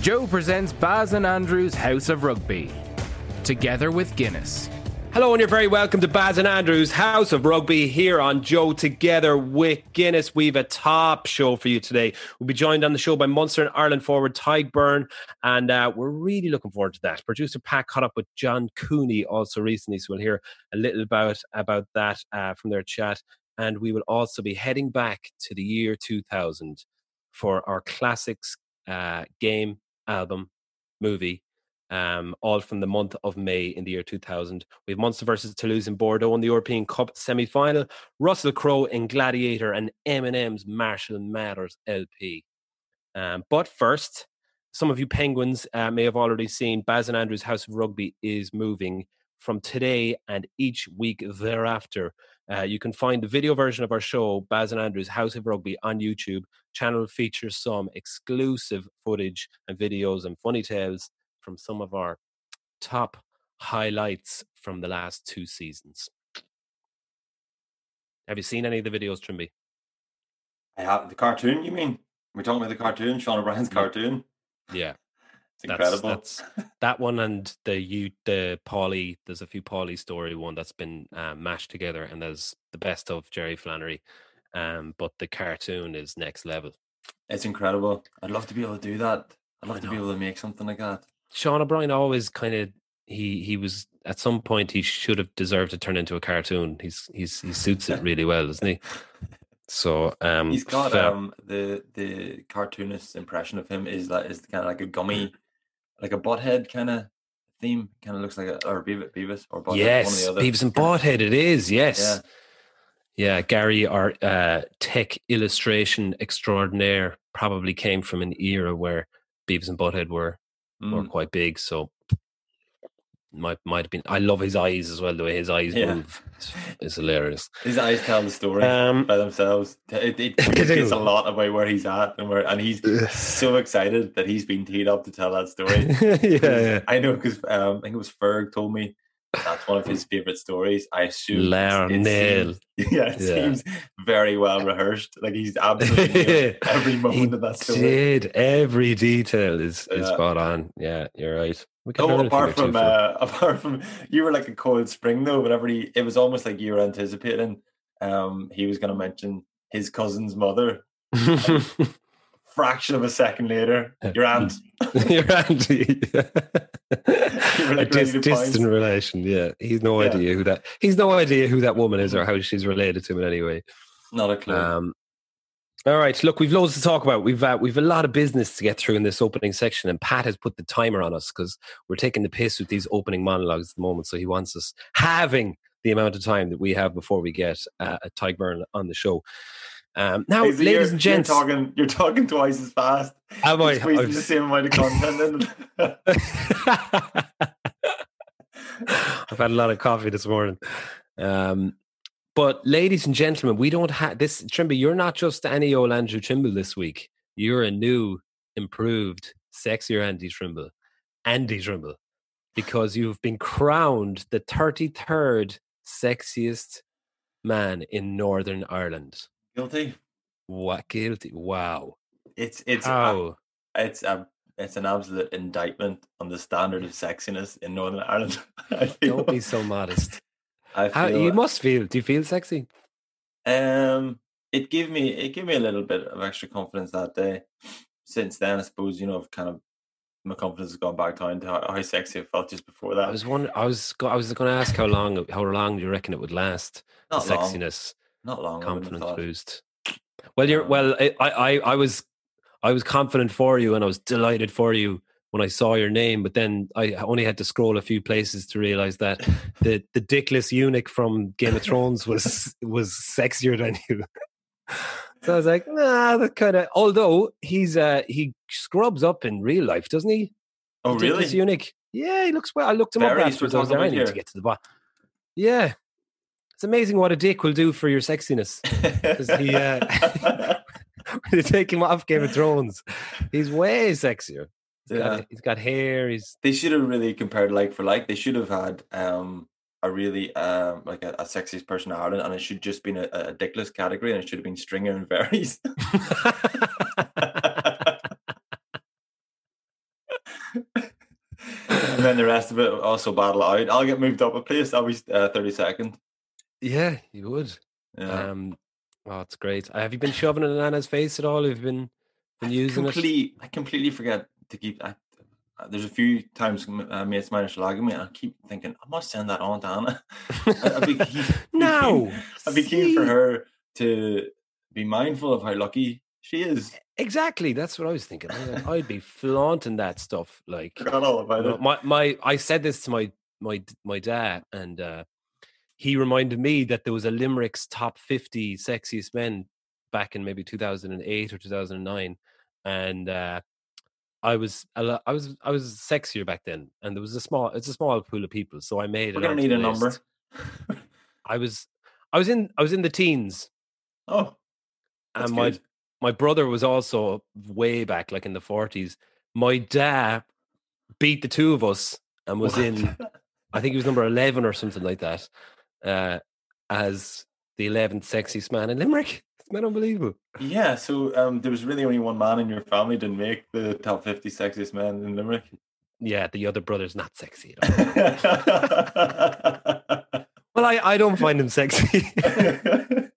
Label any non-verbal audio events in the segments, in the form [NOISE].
Joe presents Baz and Andrew's House of Rugby, together with Guinness. Hello, and you're very welcome to Baz and Andrew's House of Rugby here on Joe Together with Guinness. We've a top show for you today. We'll be joined on the show by Munster and Ireland forward Tadhg Beirne, and uh, we're really looking forward to that. Producer Pat caught up with John Cooney also recently, so we'll hear a little about about that uh, from their chat. And we will also be heading back to the year 2000 for our classics uh, game, album, movie, um, all from the month of May in the year 2000. We have Munster versus Toulouse in Bordeaux in the European Cup semi final, Russell Crowe in Gladiator, and Eminem's Marshall Mathers LP. Um, but first, some of you Penguins uh, may have already seen Baz and Andrews House of Rugby is moving from today and each week thereafter. Uh, you can find the video version of our show, Baz and Andrews House of Rugby, on YouTube. Channel features some exclusive footage and videos and funny tales from some of our top highlights from the last two seasons. Have you seen any of the videos, Trimby? I have the cartoon. You mean we're talking about the cartoon, Sean O'Brien's cartoon? Yeah, it's incredible. That's, that's, that one and the you the Polly. There's a few Polly story one that's been uh, mashed together, and there's the best of Jerry Flannery. Um, but the cartoon is next level. It's incredible. I'd love to be able to do that. I'd love to be able to make something like that. Sean O'Brien always kind of he he was at some point he should have deserved to turn into a cartoon. He's he's he suits it really well, doesn't he? [LAUGHS] So um, he's got um the the cartoonist impression of him is that is kind of like a gummy, like a butthead kind of theme. Kind of looks like a or Beavis, Beavis or butthead. Yes, Beavis and Butthead. It is yes. Yeah. yeah Gary, our uh, tech illustration extraordinaire, probably came from an era where Beavis and Butthead were mm. were quite big. So might might have been. I love his eyes as well. The way his eyes yeah. move is hilarious. His eyes tell the story um, by themselves. It, it [LAUGHS] communicates a lot about where he's at and where, and he's so excited that he's been teed up to tell that story. [LAUGHS] yeah, yeah, I know because um, I think it was Ferg told me that's one of his favorite stories. I assume Lair Nail. [LAUGHS] Yeah, it yeah. seems very well rehearsed. Like he's absolutely [LAUGHS] every moment of that story. Did every detail is, is yeah. spot on. Yeah, you're right. We oh, apart from uh, [LAUGHS] apart from you were like a cold spring though. Whenever he, it was almost like you were anticipating. Um, he was going to mention his cousin's mother. Fraction of a second later, your aunt. your aunt. like a dis- distant relation. Yeah, he's no yeah. idea who that. He's no idea who that woman is or how she's related to him in any way. Not a clue. Um, all right, look, we've loads to talk about. We've uh, we've a lot of business to get through in this opening section, and Pat has put the timer on us because we're taking the piss with these opening monologues at the moment. So he wants us having the amount of time that we have before we get uh, a Beirne on the show. Um, now, hey, so ladies and gents, you're talking, you're talking twice as fast. [LAUGHS] Am I? Squeezing the same amount of content. [LAUGHS] I've had a lot of coffee this morning. Um, but ladies and gentlemen, we don't have this. Trimble, you're not just any old Andrew Trimble this week. You're a new, improved, sexier Andy Trimble, Andy Trimble, because you've been crowned the 33rd sexiest man in Northern Ireland. Guilty. What guilty? Wow. It's it's How? A, it's a it's an absolute indictment on the standard of sexiness in Northern Ireland. [LAUGHS] Don't be so modest. I How, you must feel. Do you feel sexy? Um, it gave me it gave me a little bit of extra confidence that day. Since then, I suppose you know, I've kind of my confidence has gone back down to how, how sexy I felt just before that. I was wondering. I was I was going to ask how long how long do you reckon it would last? Not the sexiness, long. Not long. Confidence boost. Well, you're well. I, I I was I was confident for you, and I was delighted for you when I saw your name, but then I only had to scroll a few places to realize that [LAUGHS] the the dickless eunuch from Game of Thrones was was sexier than you. so I was like, nah, that kind of. Although he's uh he scrubs up in real life, doesn't he? Oh, the really? Eunuch. Yeah, he looks well. I looked him Very up afterwards. I was. I need to get to the bottom. Yeah, it's amazing what a dick will do for your sexiness. Because he, uh, [LAUGHS] they take him off Game of Thrones, he's way sexier. He's, yeah. got, he's got hair. He's. They should have really compared like for like. They should have had um a really um like a, a sexiest person in Ireland, and it should just been a, a dickless category, and it should have been Stringer and Varys. [LAUGHS] And then the rest of it also battle out. I'll get moved up a place. I'll be uh, thirty second. Yeah, you would. Yeah. Um, oh, it's great. Have you been shoving it in Anna's face at all? Have you been been using it? I completely forget to keep. I, uh, there's a few times uh, mates managed to lag me, and I keep thinking I must send that on to Anna. [LAUGHS] I- I'd be keen, [LAUGHS] No, I'd be keen for her to be mindful of how lucky she is. Exactly. That's what I was thinking. I, I'd be flaunting that stuff. Like [LAUGHS] Forgot all about it. my my, I said this to my my my dad, and uh, he reminded me that there was a Limerick's top fifty sexiest men back in maybe two thousand and eight or two thousand and nine, and uh, I was I was I was sexier back then, and there was a small it's a small pool of people, so I made We're it. gonna need a number. I was I was in I was in the teens, oh, and my good. my brother was also way back, like in the forties. My dad beat the two of us and was What? in, I think he was number eleven or something like that, uh, as the eleventh sexiest man in Limerick. [LAUGHS] Isn't that unbelievable? yeah. So um, there was really only one man in your family didn't make the top fifty sexiest men in Limerick. Yeah, the other brother's not sexy at all. [LAUGHS] well, I, I don't find him sexy. [LAUGHS]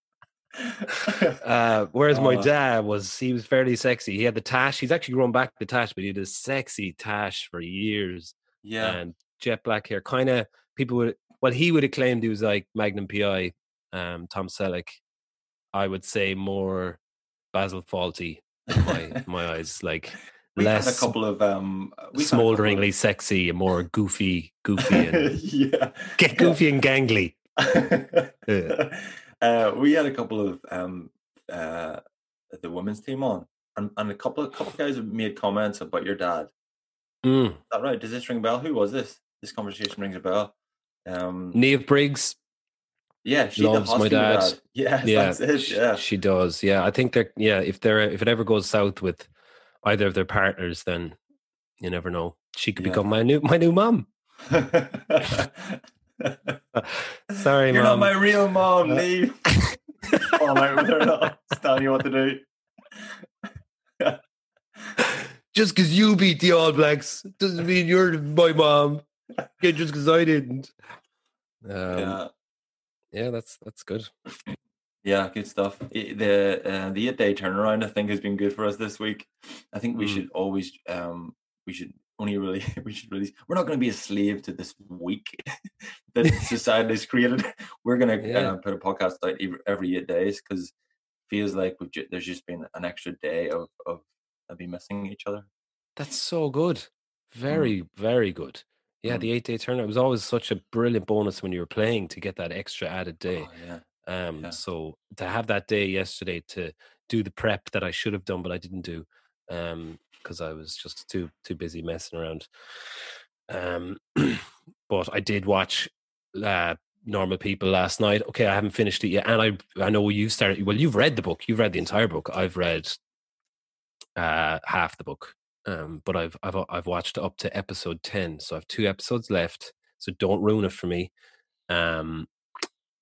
uh, whereas my Uh. dad was, he was fairly sexy. He had the tash. He's actually grown back the tash, but he had a sexy tash for years. yeah. and jet black hair. Kind of people would well, he would have claimed he was like Magnum PI, um, Tom Selleck. I would say more Basil Fawlty in my in my eyes, like [LAUGHS] We've a less couple of um, we've a couple of- smolderingly sexy and more goofy, goofy [LAUGHS] and yeah. get goofy and gangly. [LAUGHS] uh, we had a couple of um, uh, the women's team on, and, and a couple of couple of guys have made comments about your dad. Mm. Is that right? Does this ring a bell? Who was this? This conversation rings a bell. Um, Niamh Briggs, yeah, she loves the my dad. [LAUGHS] Yeah, yeah, that's it. Yeah, she does. Yeah, I think that yeah, if they're if it ever goes south with either of their partners, then you never know. She could Yeah. become my new my new mom. [LAUGHS] [LAUGHS] Sorry, You're mom. not my real mom, Uh, Neve. Fall out with her telling you what to do. just because you beat the All Blacks doesn't mean you're my mom. [LAUGHS] Yeah, just because I didn't. Um, yeah. yeah, that's that's good. [SNIFFS] yeah, good stuff. The uh, the eight day turnaround, I think, has been good for us this week. I think we Mm. should always um we should only really [LAUGHS] we should release. We're not going to be a slave to this week [LAUGHS] that society has created. We're going to Yeah. uh, put a podcast out every, every eight days because feels like we've ju- there's just been an extra day of of, of be missing each other. That's so good. Very, very good. Yeah, the eight day turnout was always such a brilliant bonus when you were playing to get that extra added day. Oh, yeah. Um, yeah. so to have that day yesterday to do the prep that I should have done, but I didn't do, um, because I was just too too busy messing around. Um, [CLEARS THROAT] but I did watch uh, Normal People last night. Okay, I haven't finished it yet, and I I know you started. Well, you've read the book. You've read the entire book. I've read uh, half the book, um, but I've I've I've watched up to episode ten, so I have two episodes left. So don't ruin it for me. Um,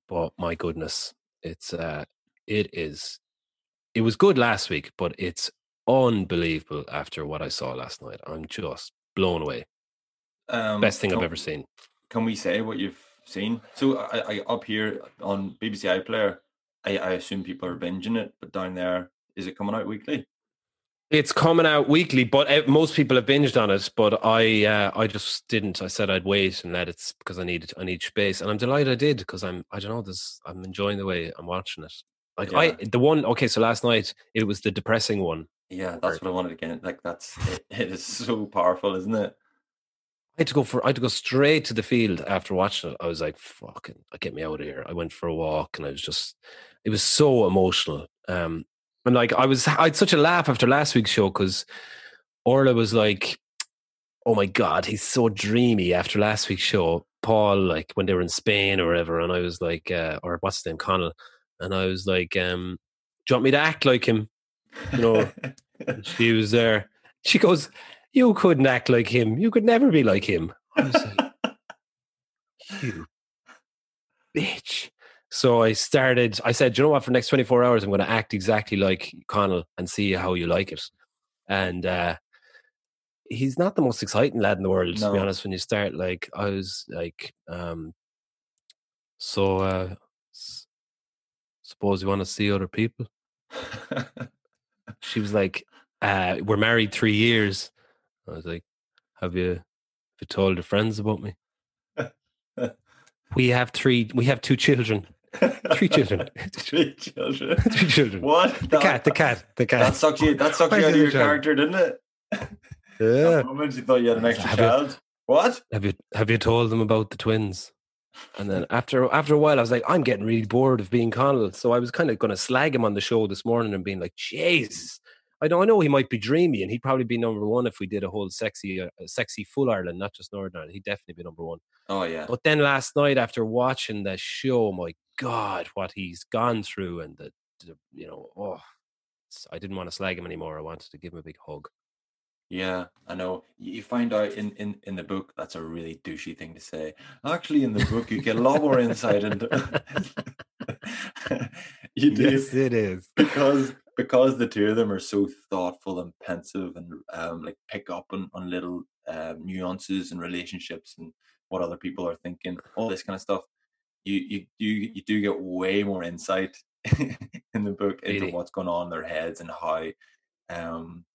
but my goodness, it's uh, it is. It was good last week, but it's unbelievable after what I saw last night. I'm just blown away. Um, Best thing I've ever seen. Can we say what you've seen? So I, I up here on BBC iPlayer, I, I assume people are binging it, but down there, is it coming out weekly? It's coming out weekly, but uh, most people have binged on it. But I, uh, I just didn't. I said I'd wait and let it because I needed, I need space, and I'm delighted I did because I'm, I don't know, this, I'm enjoying the way I'm watching it. Like I, the one, okay, so last night it was the depressing one. Yeah, that's what I wanted to get. Like that's [LAUGHS] it, it is so powerful, isn't it? I had to go for, I had to go straight to the field after watching it. I was like, fucking, get me out of here. I went for a walk, and I was just, it was so emotional. Um, and like I was, I had such a laugh after last week's show because Orla was like, "Oh my god, he's so dreamy." After last week's show, Paul, like when they were in Spain or whatever, and I was like, uh, or what's his name, Connell, and I was like, um, "Do you want me to act like him?" You know, she [LAUGHS] was there. She goes, "You couldn't act like him. You could never be like him." I was like, [LAUGHS] "You bitch." So I started. I said, "You know what? For the next twenty four hours, I'm going to act exactly like Connell and see how you like it." And uh, he's not the most exciting lad in the world, to be honest. When you start, like, I was like, um, so uh, suppose you want to see other people. She was like, uh, we're married three years. I was like, have you, have you told your friends about me? [LAUGHS] We have three. We have two children. [LAUGHS] Three children. [LAUGHS] Three children. [LAUGHS] Three children. What? The cat. The cat. The cat. That sucked you. That sucked you out of your child? character, didn't it? Yeah. Moment you thought you had an extra Have you- child. What? Have you have you told them about the twins? And then after after a while, I was like, I'm getting really bored of being Connell. So I was kind of going to slag him on the show this morning and being like, Jesus, I know I know he might be dreamy and he'd probably be number one if we did a whole sexy uh, sexy full Ireland, not just Northern Ireland. He'd definitely be number one. Oh yeah. But then last night, after watching the show, my God, what he's gone through and the, the you know, oh, I didn't want to slag him anymore. I wanted to give him a big hug. Yeah, I know. You find out in, in, in the book that's a really douchey thing to say. Actually, in the book, you get a lot more insight into. [LAUGHS] you do it is. because because the two of them are so thoughtful and pensive and um, like pick up on, on little um, nuances and relationships and what other people are thinking, all this kind of stuff. You you you you do get way more insight [LAUGHS] in the book into Really? what's going on in their heads and how um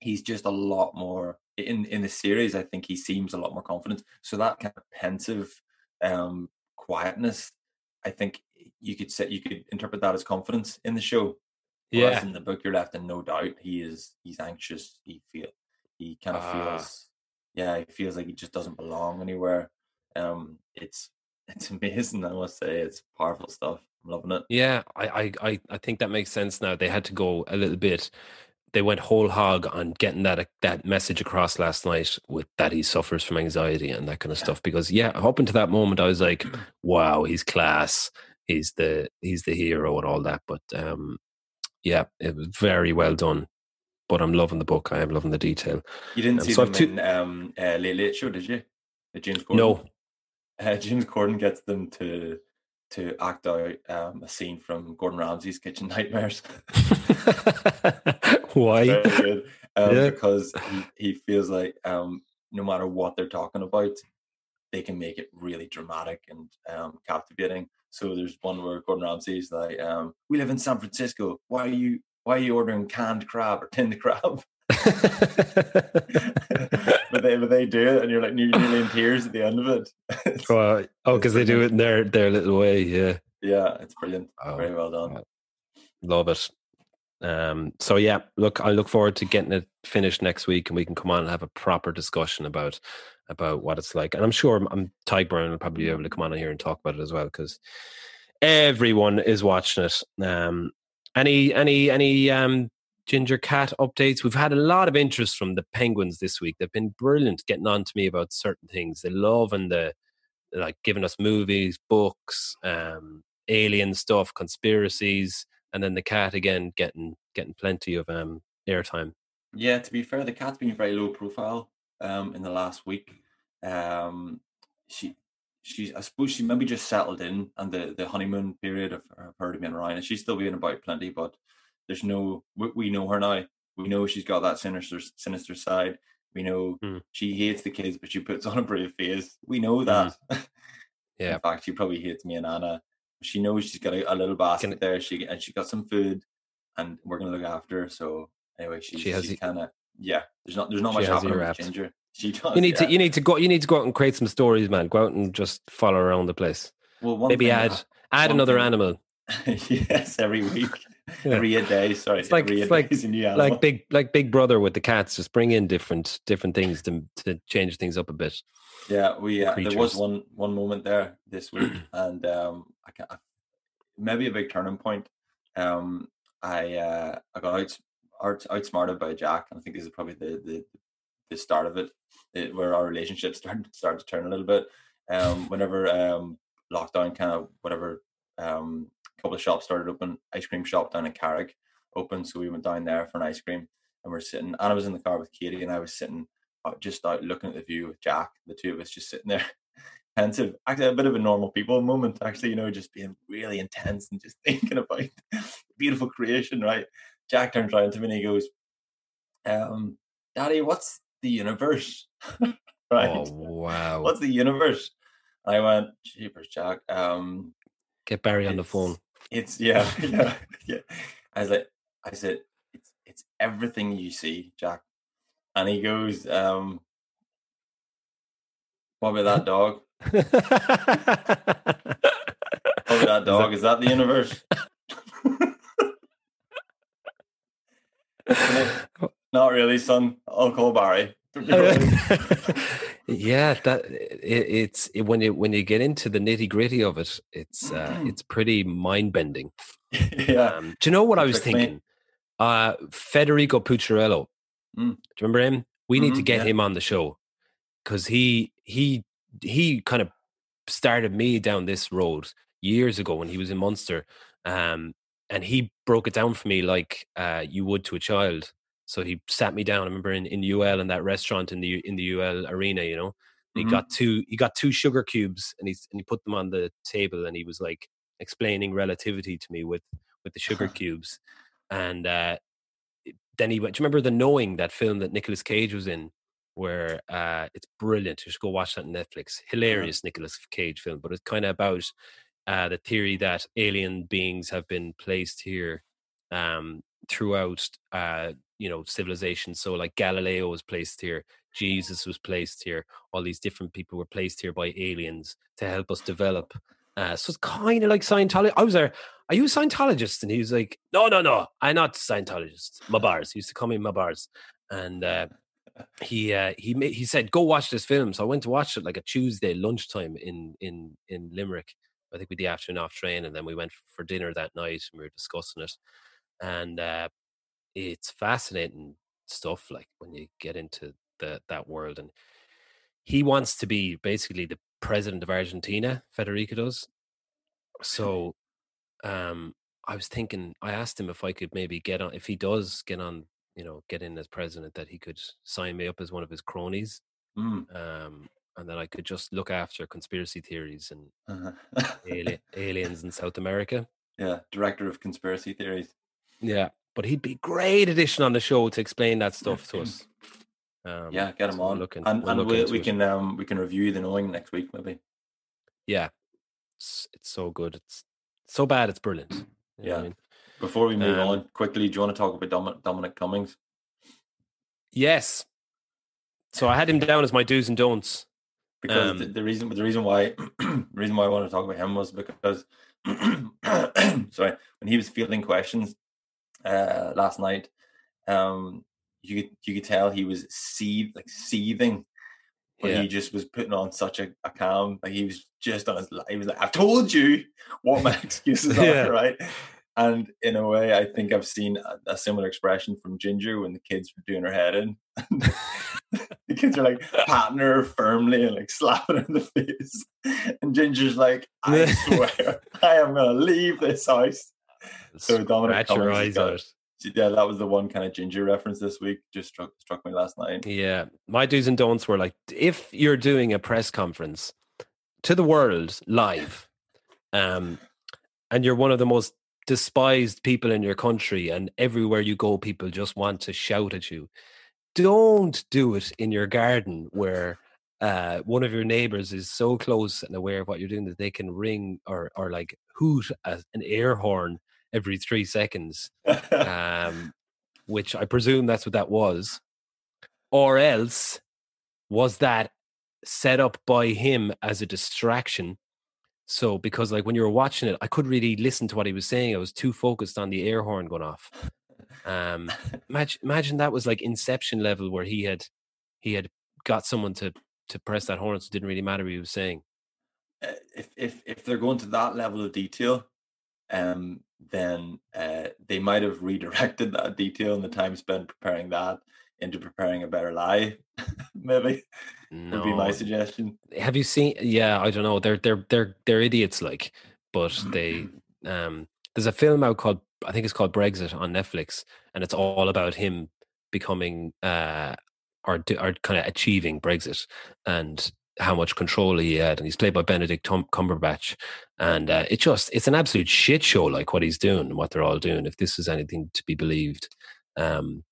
he's just a lot more in in the series i think he seems a lot more confident so that kind of pensive um quietness i think you could say you could interpret that as confidence in the show Whereas Yeah. in the book you're left in no doubt he is he's anxious he feel he kind of Ah. feels yeah he feels like he just doesn't belong anywhere um it's it's amazing i must say it's powerful stuff i'm loving it Yeah, I, I, I, think that makes sense now. They had to go a little bit. They went whole hog on getting that that message across last night with that he suffers from anxiety and that kind of Yeah. stuff. Because yeah, up until that moment, I was like, [CLEARS THROAT] "Wow, he's class. He's the he's the hero and all that." But um, yeah, it was very well done. But I'm loving the book. I am loving the detail. you didn't Um, see so them two- in um uh, late late show did you Uh, james Corden? No, uh, James Corden gets them to to act out um, a scene from Gordon Ramsay's Kitchen Nightmares. [LAUGHS] [LAUGHS] why? Um, Yeah. Because he, he feels like um, no matter what they're talking about, they can make it really dramatic and um, captivating. So there's one where Gordon Ramsay's like, um, "We live in San Francisco. Why are you why are you ordering canned crab or tinned crab?" [LAUGHS] but they but they do it, and you're like nearly, nearly in tears at the end of it. [LAUGHS] Well, oh, because they do it in their their little way. Yeah. yeah, it's brilliant. Oh, Very well done. Love it. Um, so yeah, look, I look forward to getting it finished next week, and we can come on and have a proper discussion about about what it's like. And I'm sure I'm Tadhg Beirne will probably be able to come on here and talk about it as well because everyone is watching it. Um, any any any um ginger cat updates? We've had a lot of interest from the penguins this week. They've been brilliant getting on to me about certain things. They love and the like giving us movies, books, um, alien stuff, conspiracies, and then the cat again getting getting plenty of um airtime. Yeah, to be fair, the cat's been very low profile um, in the last week. Um, she, she's, I suppose she maybe just settled in and the, the honeymoon period of her, her being around, and she's still being about plenty. But there's no, we, we know her now. We know she's got that sinister, sinister side. We know Hmm. she hates the kids, but she puts on a brave face. We know that. [LAUGHS] Yeah. In fact, she probably hates me and Anna. She knows she's got a, a little basket Can- there. She and she got some food, and we're gonna look after her. So anyway, she's, She has she's kind of yeah. There's not there's not much happening with. Ginger. [LAUGHS] She does. You need yeah. to you need to go you need to go out and create some stories, man. Go out and just follow around the place. well, Maybe add that- add another thing- animal. [LAUGHS] yes, every week. Every days. Sorry, It's like- it's like- a new animal. Like big like Big Brother with the cats. Just bring in different different things to to change things up a bit. Yeah, we uh, there was one one moment there this week, [CLEARS THROAT] and um, I can maybe a big turning point. Um, I uh, I got out, out outsmarted by Jack, and I think this is probably the the, the start of it, it, where our relationship [LAUGHS] started started to turn a little bit. Um, whenever um, lockdown kind of whatever um, couple of shops started open, ice cream shop down in Carrick open, so we went down there for an ice cream, and we're sitting. And I was in the car with Katie, and I was sitting out, just out looking at the view with Jack. The two of us just sitting there, [LAUGHS] pensive. Actually, a bit of a normal people moment. Actually, you know, just being really intense and just [LAUGHS] thinking about [LAUGHS] beautiful creation. Right? Jack turns around to me and he goes, um, "Daddy, what's the universe. right. Oh wow! What's the universe? I went, Jeepers, Jack. Um, Get Barry on the phone. It's yeah, [LAUGHS] yeah, yeah. I was like, I said, it's it's everything you see, Jack. And he goes, um, what about that dog? [LAUGHS] About that dog? Is that the universe? [LAUGHS] Not really, son. I'll call Barry. [LAUGHS] yeah, that it, it's it, when you when you get into the nitty gritty of it, it's uh, it's pretty mind bending. [LAUGHS] yeah. Um, do you know what I was thinking? Uh, Federico Pucciariello. Mm. Do you remember him? We need to Mhm, get yeah. him on the show because he he he kind of started me down this road years ago when he was in Munster, um, and he broke it down for me like uh, you would to a child. So he sat me down. I remember in, in UL in that restaurant in the in the UL arena, you know. Mhm. He got two he got two sugar cubes and he's and he put them on the table and he was like explaining relativity to me with with the sugar [LAUGHS] cubes. And uh then he went do you remember the knowing that film that Nicolas Cage was in where uh it's brilliant. You should go watch that on Netflix. Hilarious Nicolas Cage film, but it's kind of about uh the theory that alien beings have been placed here um throughout uh you know civilization. So like galileo was placed here jesus was placed here all these different people were placed here by aliens to help us develop uh so it's kind of like scientology i was there are you a scientologist? And he was like no no no i'm not scientologist my bars. He used to call me my bars. And uh he uh he made, he said go watch this film. So i went to watch it like a tuesday lunchtime in in in limerick. I think with the afternoon off train and then we went for dinner that night and we were discussing it and uh it's fascinating stuff like when you get into the that world and he wants to be basically the president of argentina federico does so um i was thinking i asked him if i could maybe get on if he does get on you know get in as president that he could sign me up as one of his cronies Mm. um and then i could just look after conspiracy theories and Uh-huh. ali- aliens in south america [LAUGHS] yeah, director of conspiracy theories. Yeah, but he'd be great addition on the show to explain that stuff to us. Um, yeah, get him so on, looking- and and looking we, into we it. can um we can review the knowing next week maybe. Yeah, it's, it's so good. It's so bad. It's brilliant. You know I Yeah. mean? Before we move Um, on, quickly, do you want to talk about Dom- Dominic Cummings? Yes. So I had him down as my do's and don'ts. Because the, Um, the reason the reason why [CLEARS THROAT] the reason why I want to talk about him was because [CLEARS THROAT] sorry when he was fielding questions uh, last night, um, you could you could tell he was seeth like seething. But Yeah. he just was putting on such a, a calm, like he was just on his. He was like, "I've told you what my [LAUGHS] excuses [LAUGHS] are, right?" And in a way, I think I've seen a, a similar expression from Ginger when the kids were doing her head in. [LAUGHS] the kids are like patting her firmly and like slapping her in the face, and Ginger's like, "I swear, I am gonna leave this house." So Dominic Scratch your eyes got- Yeah, that was the one kind of Ginger reference this week. Just struck struck me last night. Yeah, my do's and don'ts were like if you're doing a press conference to the world live, um, and you're one of the most despised people in your country, and everywhere you go, people just want to shout at you. Don't do it in your garden where uh, one of your neighbors is so close and aware of what you're doing that they can ring or or like hoot an air horn every three seconds [LAUGHS] um, which I presume that's what that was, or else was that set up by him as a distraction? So because like when you were watching it, I couldn't really listen to what he was saying. I was too focused on the air horn going off. Um, imagine, imagine that was like Inception level where he had he had got someone to to press that horn, so it didn't really matter what he was saying. uh, if if if they're going to that level of detail, um, then uh, they might have redirected that detail and the time spent preparing that into preparing a better lie. [LAUGHS] Maybe would be my suggestion. have you seen yeah i don't know they're they're they're they're idiots like but they [CLEARS THROAT] um there's a film out called i think it's called brexit on netflix and it's all about him becoming uh or, do- or kind of achieving brexit and how much control he had and he's played by benedict Tum- cumberbatch and uh, it just it's an absolute shit show like what he's doing and what they're all doing if this is anything to be believed um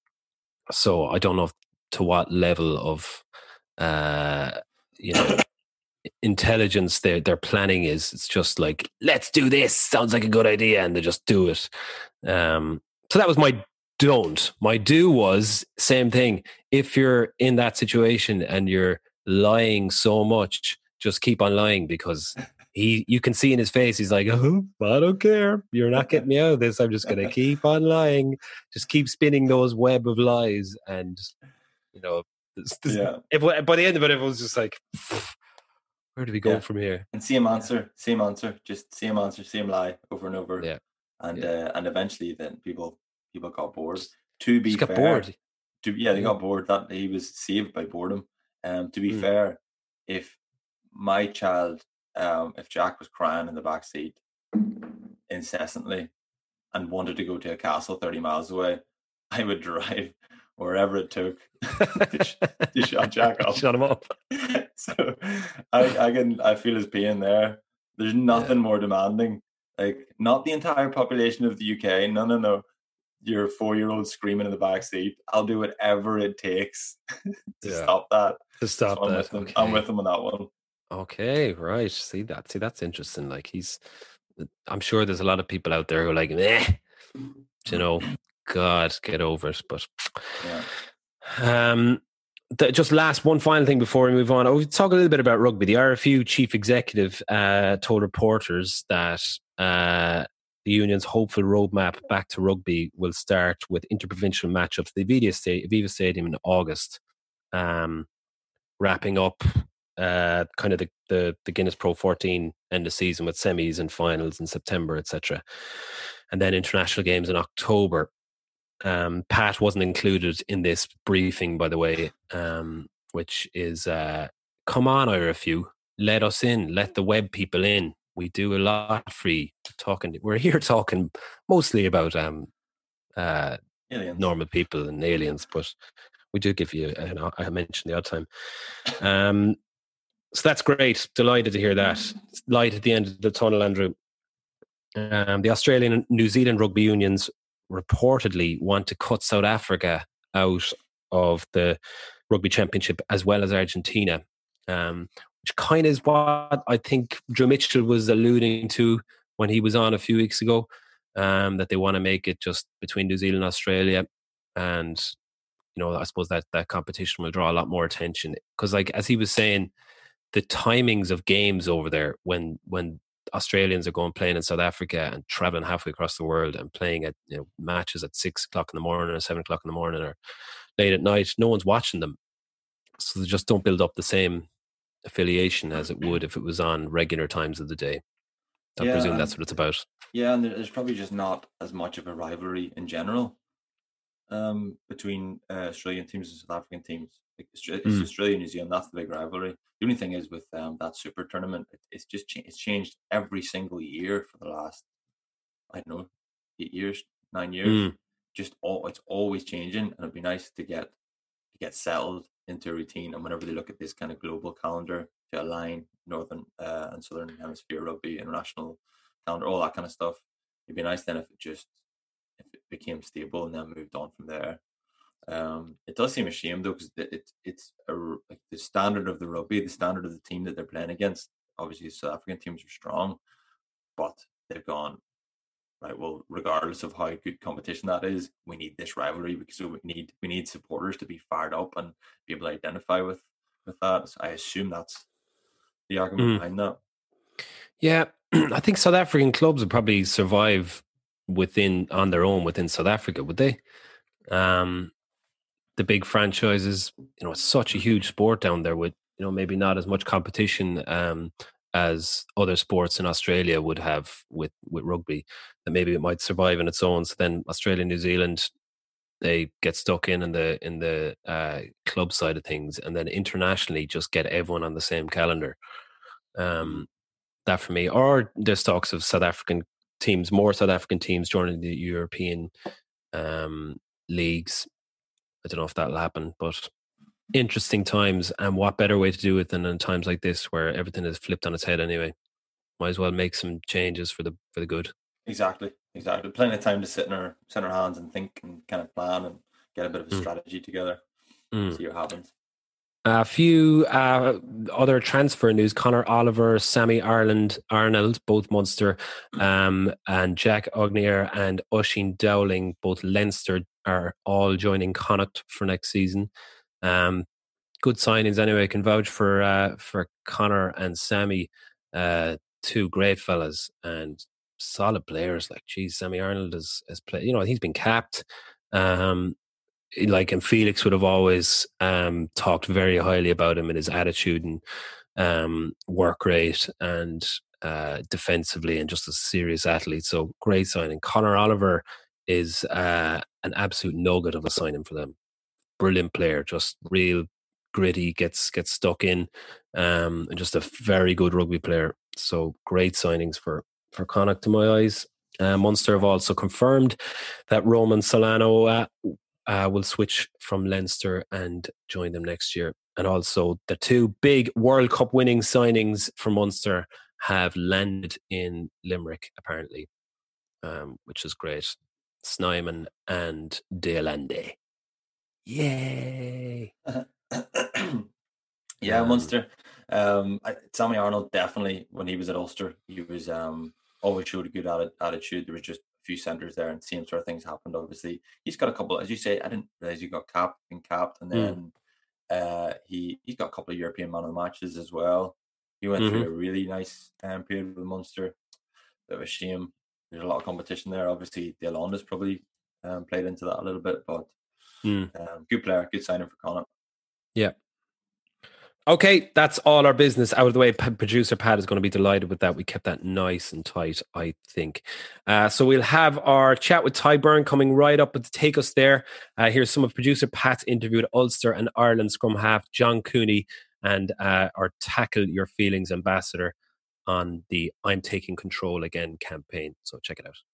so i don't know if to what level of uh, you know [COUGHS] intelligence their their planning is. It's just like let's do this. Sounds like a good idea, and they just do it. Um, so that was my don't. My do was same thing. If you're in that situation and you're lying so much, just keep on lying because [LAUGHS] he you can see in his face he's like oh i don't care. You're [LAUGHS] not getting me out of this. I'm just going to keep on lying. Just keep spinning those web of lies and you know this, this, yeah. if, by the end of it everyone's just like where do we go yeah. from here? And same answer same answer just same answer same lie over and over. Yeah. And yeah. Uh, and eventually then people people got bored. To be just fair bored. To, yeah they got bored. That he was saved by boredom um to be mm. fair if my child um, if Jack was crying in the back seat incessantly and wanted to go to a castle 30 miles away, [LAUGHS] I would drive wherever it took [LAUGHS] to, to shut Jack [LAUGHS] up. Shut him up. so I, I can I feel his pain there. There's nothing yeah. more demanding. Like not the entire population of the UK. No, no, no. Your four year old screaming in the back seat. I'll do whatever it takes [LAUGHS] to yeah. stop that. To stop so I'm that. With okay. I'm with him on that one. Okay, right. See that. See that's interesting. Like he's I'm sure there's a lot of people out there who are like, eh, you know, God, get over it. But yeah. um the, just last one final thing before we move on. I'll talk a little bit about rugby. The RFU chief executive uh, told reporters that uh, the union's hopeful roadmap back to rugby will start with interprovincial matchups at the Aviva Stadium in August, um, wrapping up uh, kind of the, the, the Guinness Pro 14 end of season with semis and finals in September, etc. And then international games in October. Um, Pat wasn't included in this briefing, by the way, um, which is uh, come on, IRFU, let us in, let the web people in. We do a lot free talking. We're here [LAUGHS] talking mostly about um, uh, normal people and aliens, but we do give you. I mentioned the odd time. Um, so that's great. Delighted to hear that. [LAUGHS] Light at the end of the tunnel, Andrew. Um, the Australian and New Zealand rugby unions reportedly want to cut South Africa out of the rugby championship as well as Argentina, um, which kind of is what I think Drew Mitchell was alluding to when he was on a few weeks ago. Um, that they want to make it just between New Zealand and Australia, and you know I suppose that that competition will draw a lot more attention because, like as he was saying, the timings of games over there when when Australians are going playing in South Africa and traveling halfway across the world and playing at you know, matches at six o'clock in the morning or seven o'clock in the morning or late at night. No one's watching them, so they just don't build up the same affiliation as it would if it was on regular times of the day. I yeah, presume that's what it's about. Yeah, and there's probably just not as much of a rivalry in general um, between uh, Australian teams and South African teams. It's, mm. Australia New Zealand. That's the big rivalry. The only thing is with um, that super tournament, it, it's just cha- it's changed every single year for the last I don't know eight years, nine years. Mm. Just all it's always changing, and it'd be nice to get to get settled into a routine. And whenever they look at this kind of global calendar to align northern uh, and southern hemisphere rugby, international calendar, all that kind of stuff, it'd be nice then if it just if it became stable and then moved on from there. Um, it does seem a shame though because it, it's a, like the standard of the rugby, the standard of the team that they're playing against. Obviously, South African teams are strong, but they've gone right. Well, regardless of how good competition that is, we need this rivalry because we need we need supporters to be fired up and be able to identify with with that. So I assume that's the argument mm. behind that. Yeah, [CLEARS THROAT] I think South African clubs would probably survive within on their own within South Africa, would they? Um, the big franchises. You know, it's such a huge sport down there with you know maybe not as much competition um, as other sports in Australia would have with with rugby. That maybe it might survive on its own. So then Australia, New Zealand, they get stuck in in the in the uh, club side of things, and then internationally just get everyone on the same calendar. Um, that for me, or there's talks of South African teams, more South African teams joining the European um, leagues I don't know if that'll happen, but interesting times. And what better way to do it than in times like this where everything is flipped on its head anyway? Might as well make some changes for the for the good. Exactly, exactly. Plenty of time to sit in our sit in our hands and think and kind of plan and get a bit of a mm. strategy together. mm. see what happens. A few uh, other transfer news: Conor Oliver, Sammy Ireland, Arnold, both Munster, um, and Jack Aungier and Oisín Dowling, both Leinster, are all joining Connacht for next season. Um, good signings anyway. I can vouch for uh, for Conor and Sammy, uh, two great fellas and solid players. Like, geez, Sammy Arnold has has played. You know, he's been capped. Um, like and Felix would have always um, talked very highly about him and his attitude and um, work rate and uh, defensively and just a serious athlete. So great signing. Conor Oliver is uh, an absolute nugget of a signing for them. Brilliant player, just real gritty, gets gets stuck in, um, and just a very good rugby player. So great signings for for Connacht to my eyes. Uh, Munster have also confirmed that Roman Salanoa uh, uh, will switch from Leinster and join them next year. And also, the two big World Cup winning signings for Munster have landed in Limerick, apparently, um, which is great. Snyman and De Allende. Yay! [LAUGHS] yeah, um, Munster. Um, Sammy Arnold definitely, when he was at Ulster, he was um, always showed a good attitude. There was just a few centres there and same sort of things happened. Obviously, he's got a couple, as you say. I didn't realize he got capped and capped, and hmm. then mm. uh, he he's got a couple of European man of the matches as well. He went mm-hmm. through a really nice um, period with Munster. Bit of a shame. There's a lot of competition there. Obviously, De Allende's probably um, played into that a little bit, but mm. um, good player, good signing for Connacht. Yeah, Okay, that's all our business out of the way. P- Producer Pat is going to be delighted with that. We kept that nice and tight, I think. Uh, so we'll have our chat with Beirne coming right up, but to take us there, uh, here's some of producer Pat's interview with Ulster and Ireland scrum half John Cooney and uh, our Tackle Your Feelings ambassador on the I'm Taking Control Again campaign. So check it out.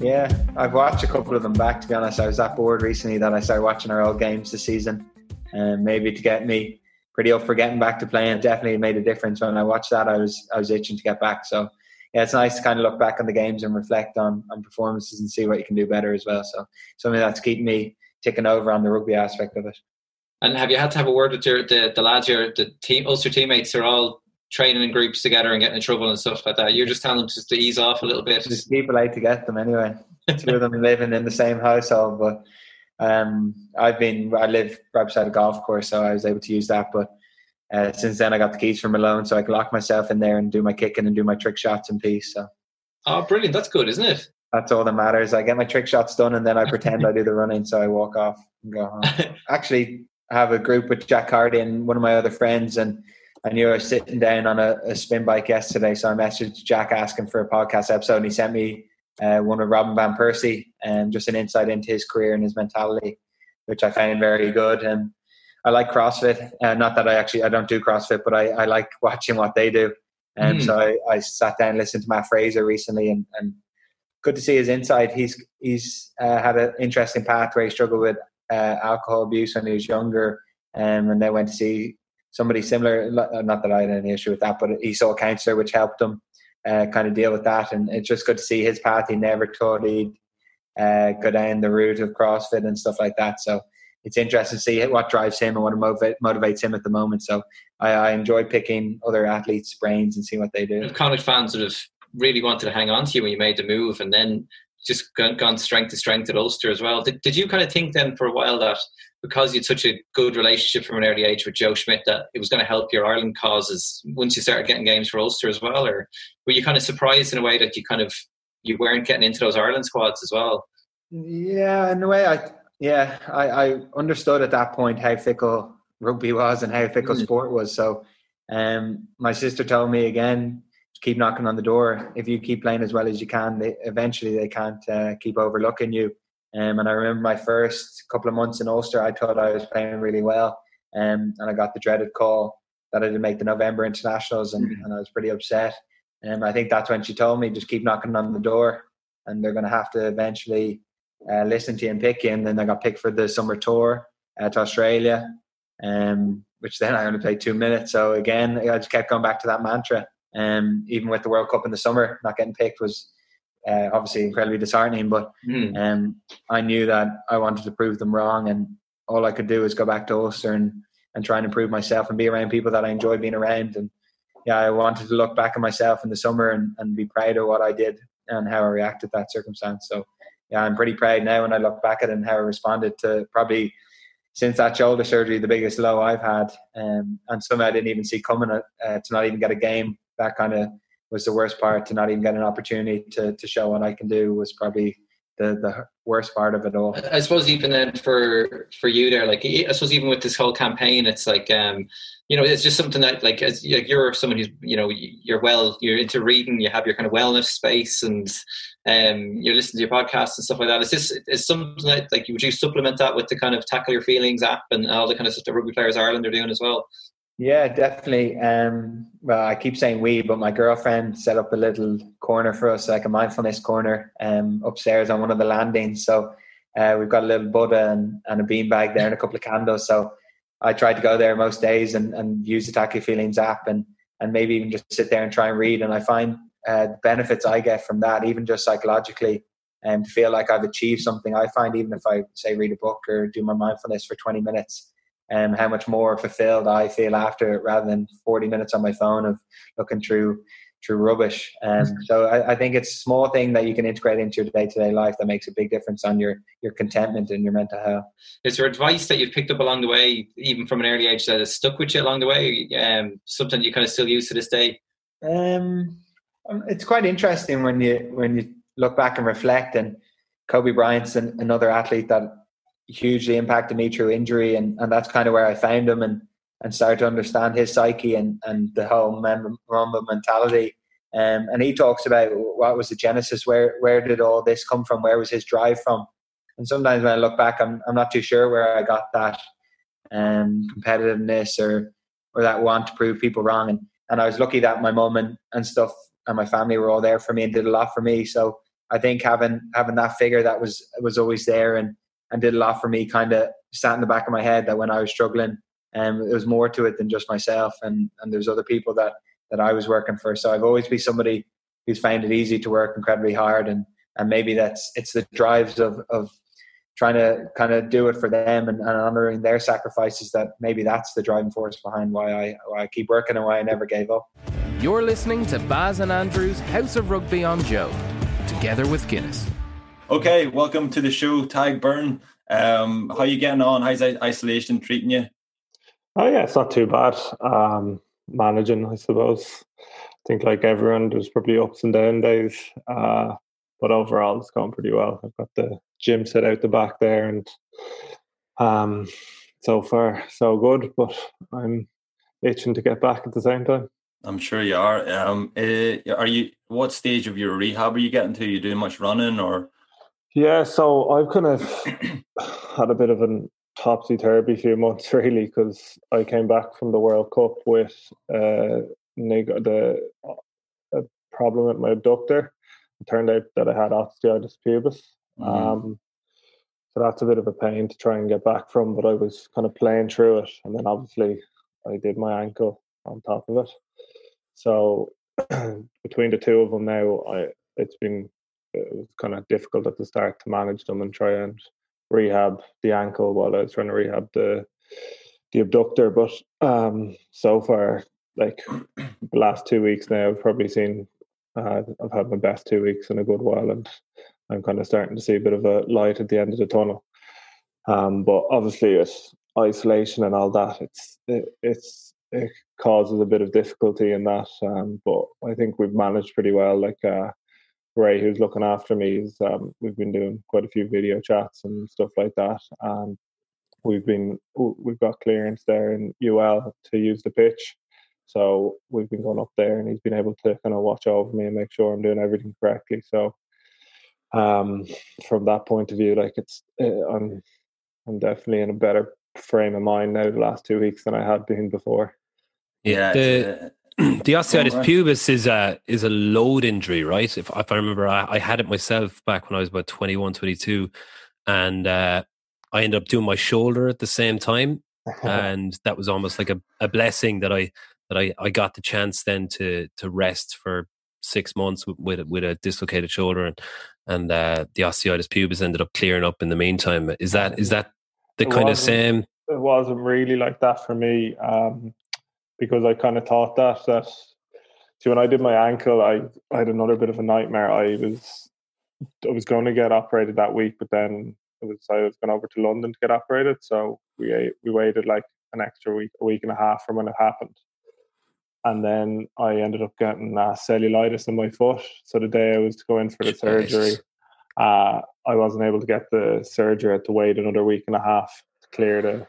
Yeah, I've watched a couple of them back. To be honest, I was that bored recently that I started watching our old games this season and maybe to get me pretty up for getting back to playing. Definitely made a difference when I watched that. I was I was itching to get back. So yeah, it's nice to kind of look back on the games and reflect on on performances and see what you can do better as well. So something that's keeping me ticking over on the rugby aspect of it. And have you had to have a word with your the, the lads, your the team Ulster teammates are all training in groups together and getting in trouble and stuff like that. You're just telling them just to ease off a little bit. Just people out to get them anyway. Two of them living in the same household, but um, I've been I live right beside a golf course, so I was able to use that. But uh, since then, I got the keys from Malone, so I can lock myself in there and do my kicking and do my trick shots in peace. So, oh, brilliant! That's good, isn't it? That's all that matters. I get my trick shots done, and then I pretend I do the running, so I walk off and go home. [LAUGHS] Actually, I have a group with Jack Hardy and one of my other friends, and I knew I was sitting down on a, a spin bike yesterday, so I messaged Jack asking for a podcast episode, and he sent me uh, one with Robin Van Persie, and just an insight into his career and his mentality, which I find very good. And I like CrossFit. Uh, not that I actually I don't do CrossFit, but I, I like watching what they do. And mm. so I, I, sat down and listened to Mat Fraser recently, and, and good to see his insight. He's he's uh, had an interesting path where he struggled with uh, alcohol abuse when he was younger, um, and then went to see somebody similar. Not that I had any issue with that, but he saw a counselor, which helped him uh, kind of deal with that. And it's just good to see his path. He never thought he'd uh, go down the route of CrossFit and stuff like that. So it's interesting to see what drives him and what motivate, motivates him at the moment. So I, I, enjoy picking other athletes' brains and seeing what they do. Connacht fans sort of really wanted to hang on to you when you made the move, and then just gone, gone strength to strength at Ulster as well. Did, did you kind of think then for a while that because you had such a good relationship from an early age with Joe Schmidt that it was going to help your Ireland causes once you started getting games for Ulster as well, or were you kind of surprised in a way that you kind of you weren't getting into those Ireland squads as well? Yeah, in a way, I yeah I, I understood at that point how fickle rugby was and how fickle mm. sport was. So, um, my sister told me again keep knocking on the door. If you keep playing as well as you can, they, eventually they can't uh, keep overlooking you. Um, and I remember my first couple of months in Ulster, I thought I was playing really well. Um, and I got the dreaded call that I didn't make the November internationals, and, mm-hmm. and I was pretty upset. And um, I think that's when she told me just keep knocking on the door, and they're going to have to eventually uh, listen to you and pick you. And then I got picked for the summer tour uh, to Australia, um, which then I only played two minutes. So again, I just kept going back to that mantra. Um, even with the World Cup in the summer, not getting picked was uh, obviously incredibly disheartening. But Mm. um, I knew that I wanted to prove them wrong, and all I could do was go back to Ulster and, and try and improve myself and be around people that I enjoy being around. And yeah, I wanted to look back at myself in the summer and, and be proud of what I did and how I reacted to that circumstance. So yeah, I'm pretty proud now when I look back at it and how I responded to probably since that shoulder surgery, the biggest low I've had, um, and something I didn't even see coming uh, to not even get a game. That kind of was the worst part to not even get an opportunity to to show what I can do was probably the the worst part of it all. I suppose even then for for you there, like I suppose even with this whole campaign, it's like um, you know, it's just something that like as like you're someone who's you know you're well, you're into reading, you have your kind of wellness space, and um, you're listening to your podcasts and stuff like that. Is this is something that like would you supplement that with the kind of tackle your feelings app and all the kind of stuff that Rugby Players Ireland are doing as well? Yeah, definitely. Um, well, I keep saying we, but my girlfriend set up a little corner for us, like a mindfulness corner, um, upstairs on one of the landings. So uh, we've got a little Buddha and, and a beanbag there and a couple of candles. So I try to go there most days and, and use the Tackle Your Feelings app and and maybe even just sit there and try and read. And I find uh, the benefits I get from that, even just psychologically, and um, to feel like I've achieved something. I find even if I say read a book or do my mindfulness for 20 minutes, and um, how much more fulfilled I feel after it rather than 40 minutes on my phone of looking through through rubbish. And um, so I, I, think it's a small thing that you can integrate into your day to day life that makes a big difference on your your contentment and your mental health. Is there advice that you've picked up along the way, even from an early age, that has stuck with you along the way? Um, something you kind of still use to this day? Um, it's quite interesting when you when you look back and reflect. And Kobe Bryant's an, another athlete that hugely impacted me through injury, and, and that's kind of where I found him and and started to understand his psyche and, and the whole Mamba mentality. Um, and he talks about what was the genesis, where where did all this come from, where was his drive from? And sometimes when I look back, I'm I'm not too sure where I got that um, competitiveness or or that want to prove people wrong. And and I was lucky that my mum and, and stuff and my family were all there for me and did a lot for me. So I think having having that figure that was was always there and and did a lot for me kind of sat in the back of my head that when I was struggling, um, it was more to it than just myself and and there's other people that that I was working for. So I've always been somebody who's found it easy to work incredibly hard and and maybe that's it's the drives of of trying to kind of do it for them and, and honoring their sacrifices that maybe that's the driving force behind why I why I keep working and why I never gave up. You're listening to Baz and Andrew's House of Rugby on Joe, together with Guinness. Okay, welcome to the show, Tadhg Beirne. Um, how you getting on? How's isolation treating you? Oh yeah, it's not too bad. Um, managing, I suppose. I think like everyone, there's probably ups and down days, uh, but overall, it's going pretty well. I've got the gym set out the back there, and um, so far so good. But I'm itching to get back at the same time. I'm sure you are. Um, uh, are you? What stage of your rehab are you getting to? Are you doing much running or? Yeah, so I've kind of had a bit of a topsy turvy few [LAUGHS] months really because I came back from the World Cup with uh, the a problem with my abductor. It turned out that I had osteitis pubis. Mm-hmm. Um, so that's a bit of a pain to try and get back from, but I was kind of playing through it, and then obviously I did my ankle on top of it. So [CLEARS THROAT] between the two of them now, I it's been it was kind of difficult at the start to manage them and try and rehab the ankle while I was trying to rehab the the abductor. But um, so far, like [CLEARS THROAT] the last two weeks now, I've probably seen uh, I've had my best two weeks in a good while, and I'm kind of starting to see a bit of a light at the end of the tunnel. Um, but obviously, it's isolation and all that. It's it, it's it causes a bit of difficulty in that. Um, but I think we've managed pretty well. Like uh, Ray, who's looking after me, is um, we've been doing quite a few video chats and stuff like that, and we've been we've got clearance there in UL to use the pitch. So we've been going up there, and he's been able to kind of watch over me and make sure I'm doing everything correctly. So um, from that point of view, like it's uh, I'm I'm definitely in a better frame of mind now the last two weeks than I had been before. Yeah. The, [CLEARS THROAT] the osteitis pubis is a is a load injury, right? If if I remember, I, I, had it myself back when I was about 21, 22, and uh, I ended up doing my shoulder at the same time, [LAUGHS] and that was almost like a, a blessing that I that I, I got the chance then to to rest for six months with with, with a dislocated shoulder, and and uh, the osteitis pubis ended up clearing up in the meantime. Is that is that the It kind of same? it wasn't really like that for me um, because I kind of thought that that see when I did my ankle, I, I had another bit of a nightmare. I was I was going to get operated that week, but then it was I was going over to London to get operated, so we we waited like an extra week, a week and a half from when it happened. And then I ended up getting uh, cellulitis in my foot. So the day I was to go in for the surgery, uh, I wasn't able to get the surgery. I had to wait another week and a half to clear the.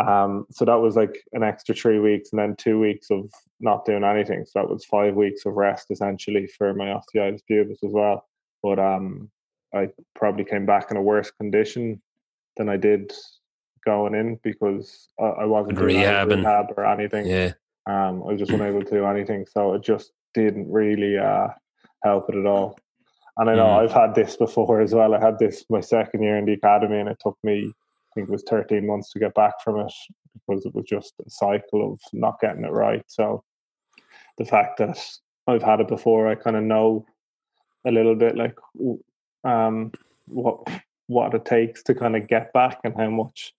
Um, so that was like an extra three weeks, and then two weeks of not doing anything. So that was five weeks of rest essentially for my osteitis pubis as well. But um, I probably came back in a worse condition than I did going in because I, I wasn't doing Rehabbing. rehab or anything. Yeah, Um, I was just unable to do anything, so it just didn't really uh, help it at all. And I know Mm. I've had this before as well. I had this my second year in the academy, and it took me, think it was 13 months to get back from it because it was just a cycle of not getting it right. So the fact that I've had it before, I kind of know a little bit like um, what what it takes to kind of get back and how much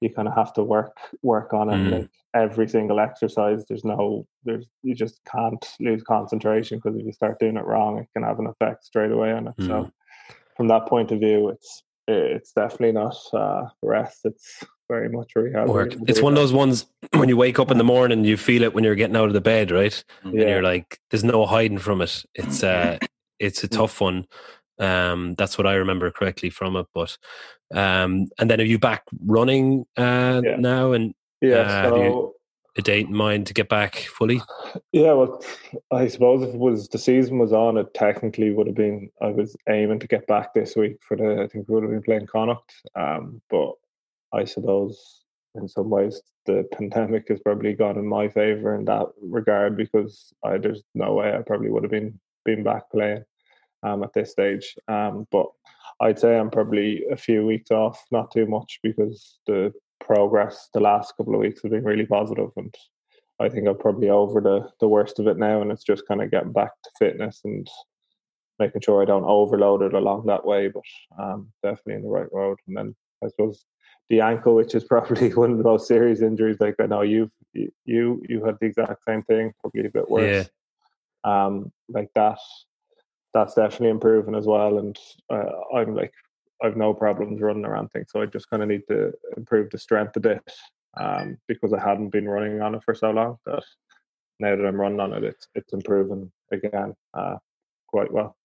you kind of have to work work on it. Mm. Like every single exercise, there's no there's you just can't lose concentration because if you start doing it wrong, it can have an effect straight away on it. So Mm. from that point of view, it's it's definitely not uh, rest. It's very much rehab. work. It's one of those ones when you wake up in the morning, you feel it when you're getting out of the bed, right? and you're like, there's no hiding from it. It's uh, [LAUGHS] it's a tough one. Um, that's what I remember correctly from it. But um, and then are you back running uh, Yeah. now and Yeah. uh, so you- a date in mind to get back fully? Yeah, well, I suppose if it was the season was on, it technically would have been. I was aiming to get back this week for the. I think we would have been playing Connacht, um, but I suppose in some ways the pandemic has probably gone in my favor in that regard because I, there's no way I probably would have been been back playing um, at this stage. Um, but I'd say I'm probably a few weeks off, not too much, because the progress the last couple of weeks has been really positive and I think I'm probably over the, the worst of it now, and it's just kind of getting back to fitness and making sure I don't overload it along that way. But um, definitely in the right road. And then I suppose the ankle, which is [LAUGHS] probably one of the most serious injuries. Like I know you've you you had the exact same thing, probably a bit worse. Um, like that, that's definitely improving as well. And uh, I'm like I've no problems running around things, so I just kind of need to improve the strength a bit um, because I hadn't been running on it for so long. That now that I'm running on it, it's it's improving again uh, quite well.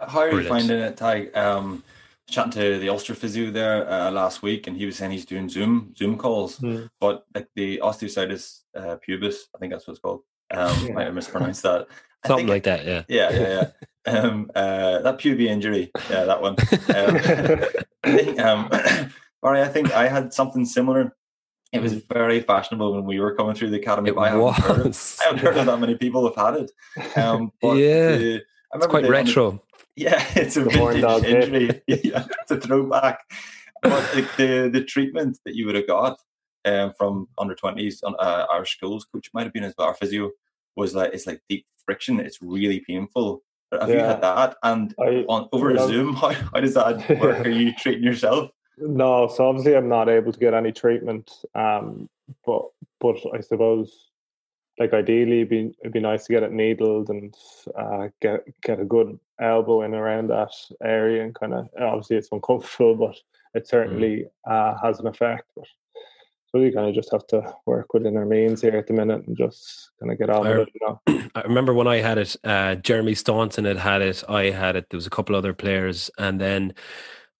How are you finding it, Ty? Um, chatting to the Ulster physio there uh, last week, and he was saying he's doing Zoom Zoom calls, Hmm. but like the osteitis uh, pubis, I think that's what it's called. Um, Yeah. might have mispronounced that. Something think- like that, yeah. Yeah, yeah, yeah. Um, uh, that pubic injury, yeah, that one. Um, [LAUGHS] I think, um, [COUGHS] Barry, I think I had something similar. It was very fashionable when we were coming through the academy. It I haven't, heard of. I haven't heard of that many people have had it. Um, [LAUGHS] but Yeah. the- It's quite retro. yeah, [LAUGHS] it's a The vintage injury. yeah, it's a throwback. But the, the the treatment that you would have got um, from under twenties on uh, our schools coach might have been as well. Our physio was like it's like deep friction. It's really painful. Have you had that? And I on over well, Zoom, [LAUGHS] how, how does that [LAUGHS] work? Are you treating yourself? No, so obviously I'm not able to get any treatment. Um, but but I suppose like ideally it'd be it'd be nice to get it needled and uh, get get a good elbow in around that area and kind of obviously it's uncomfortable, but it certainly uh, has an effect. But so we kind of just have to work within our means here at the minute and just kind of get on I- with it. You know? [CLEARS THROAT] I remember when I had it, uh, Jeremy Staunton had had it, I had it, there was a couple other players, and then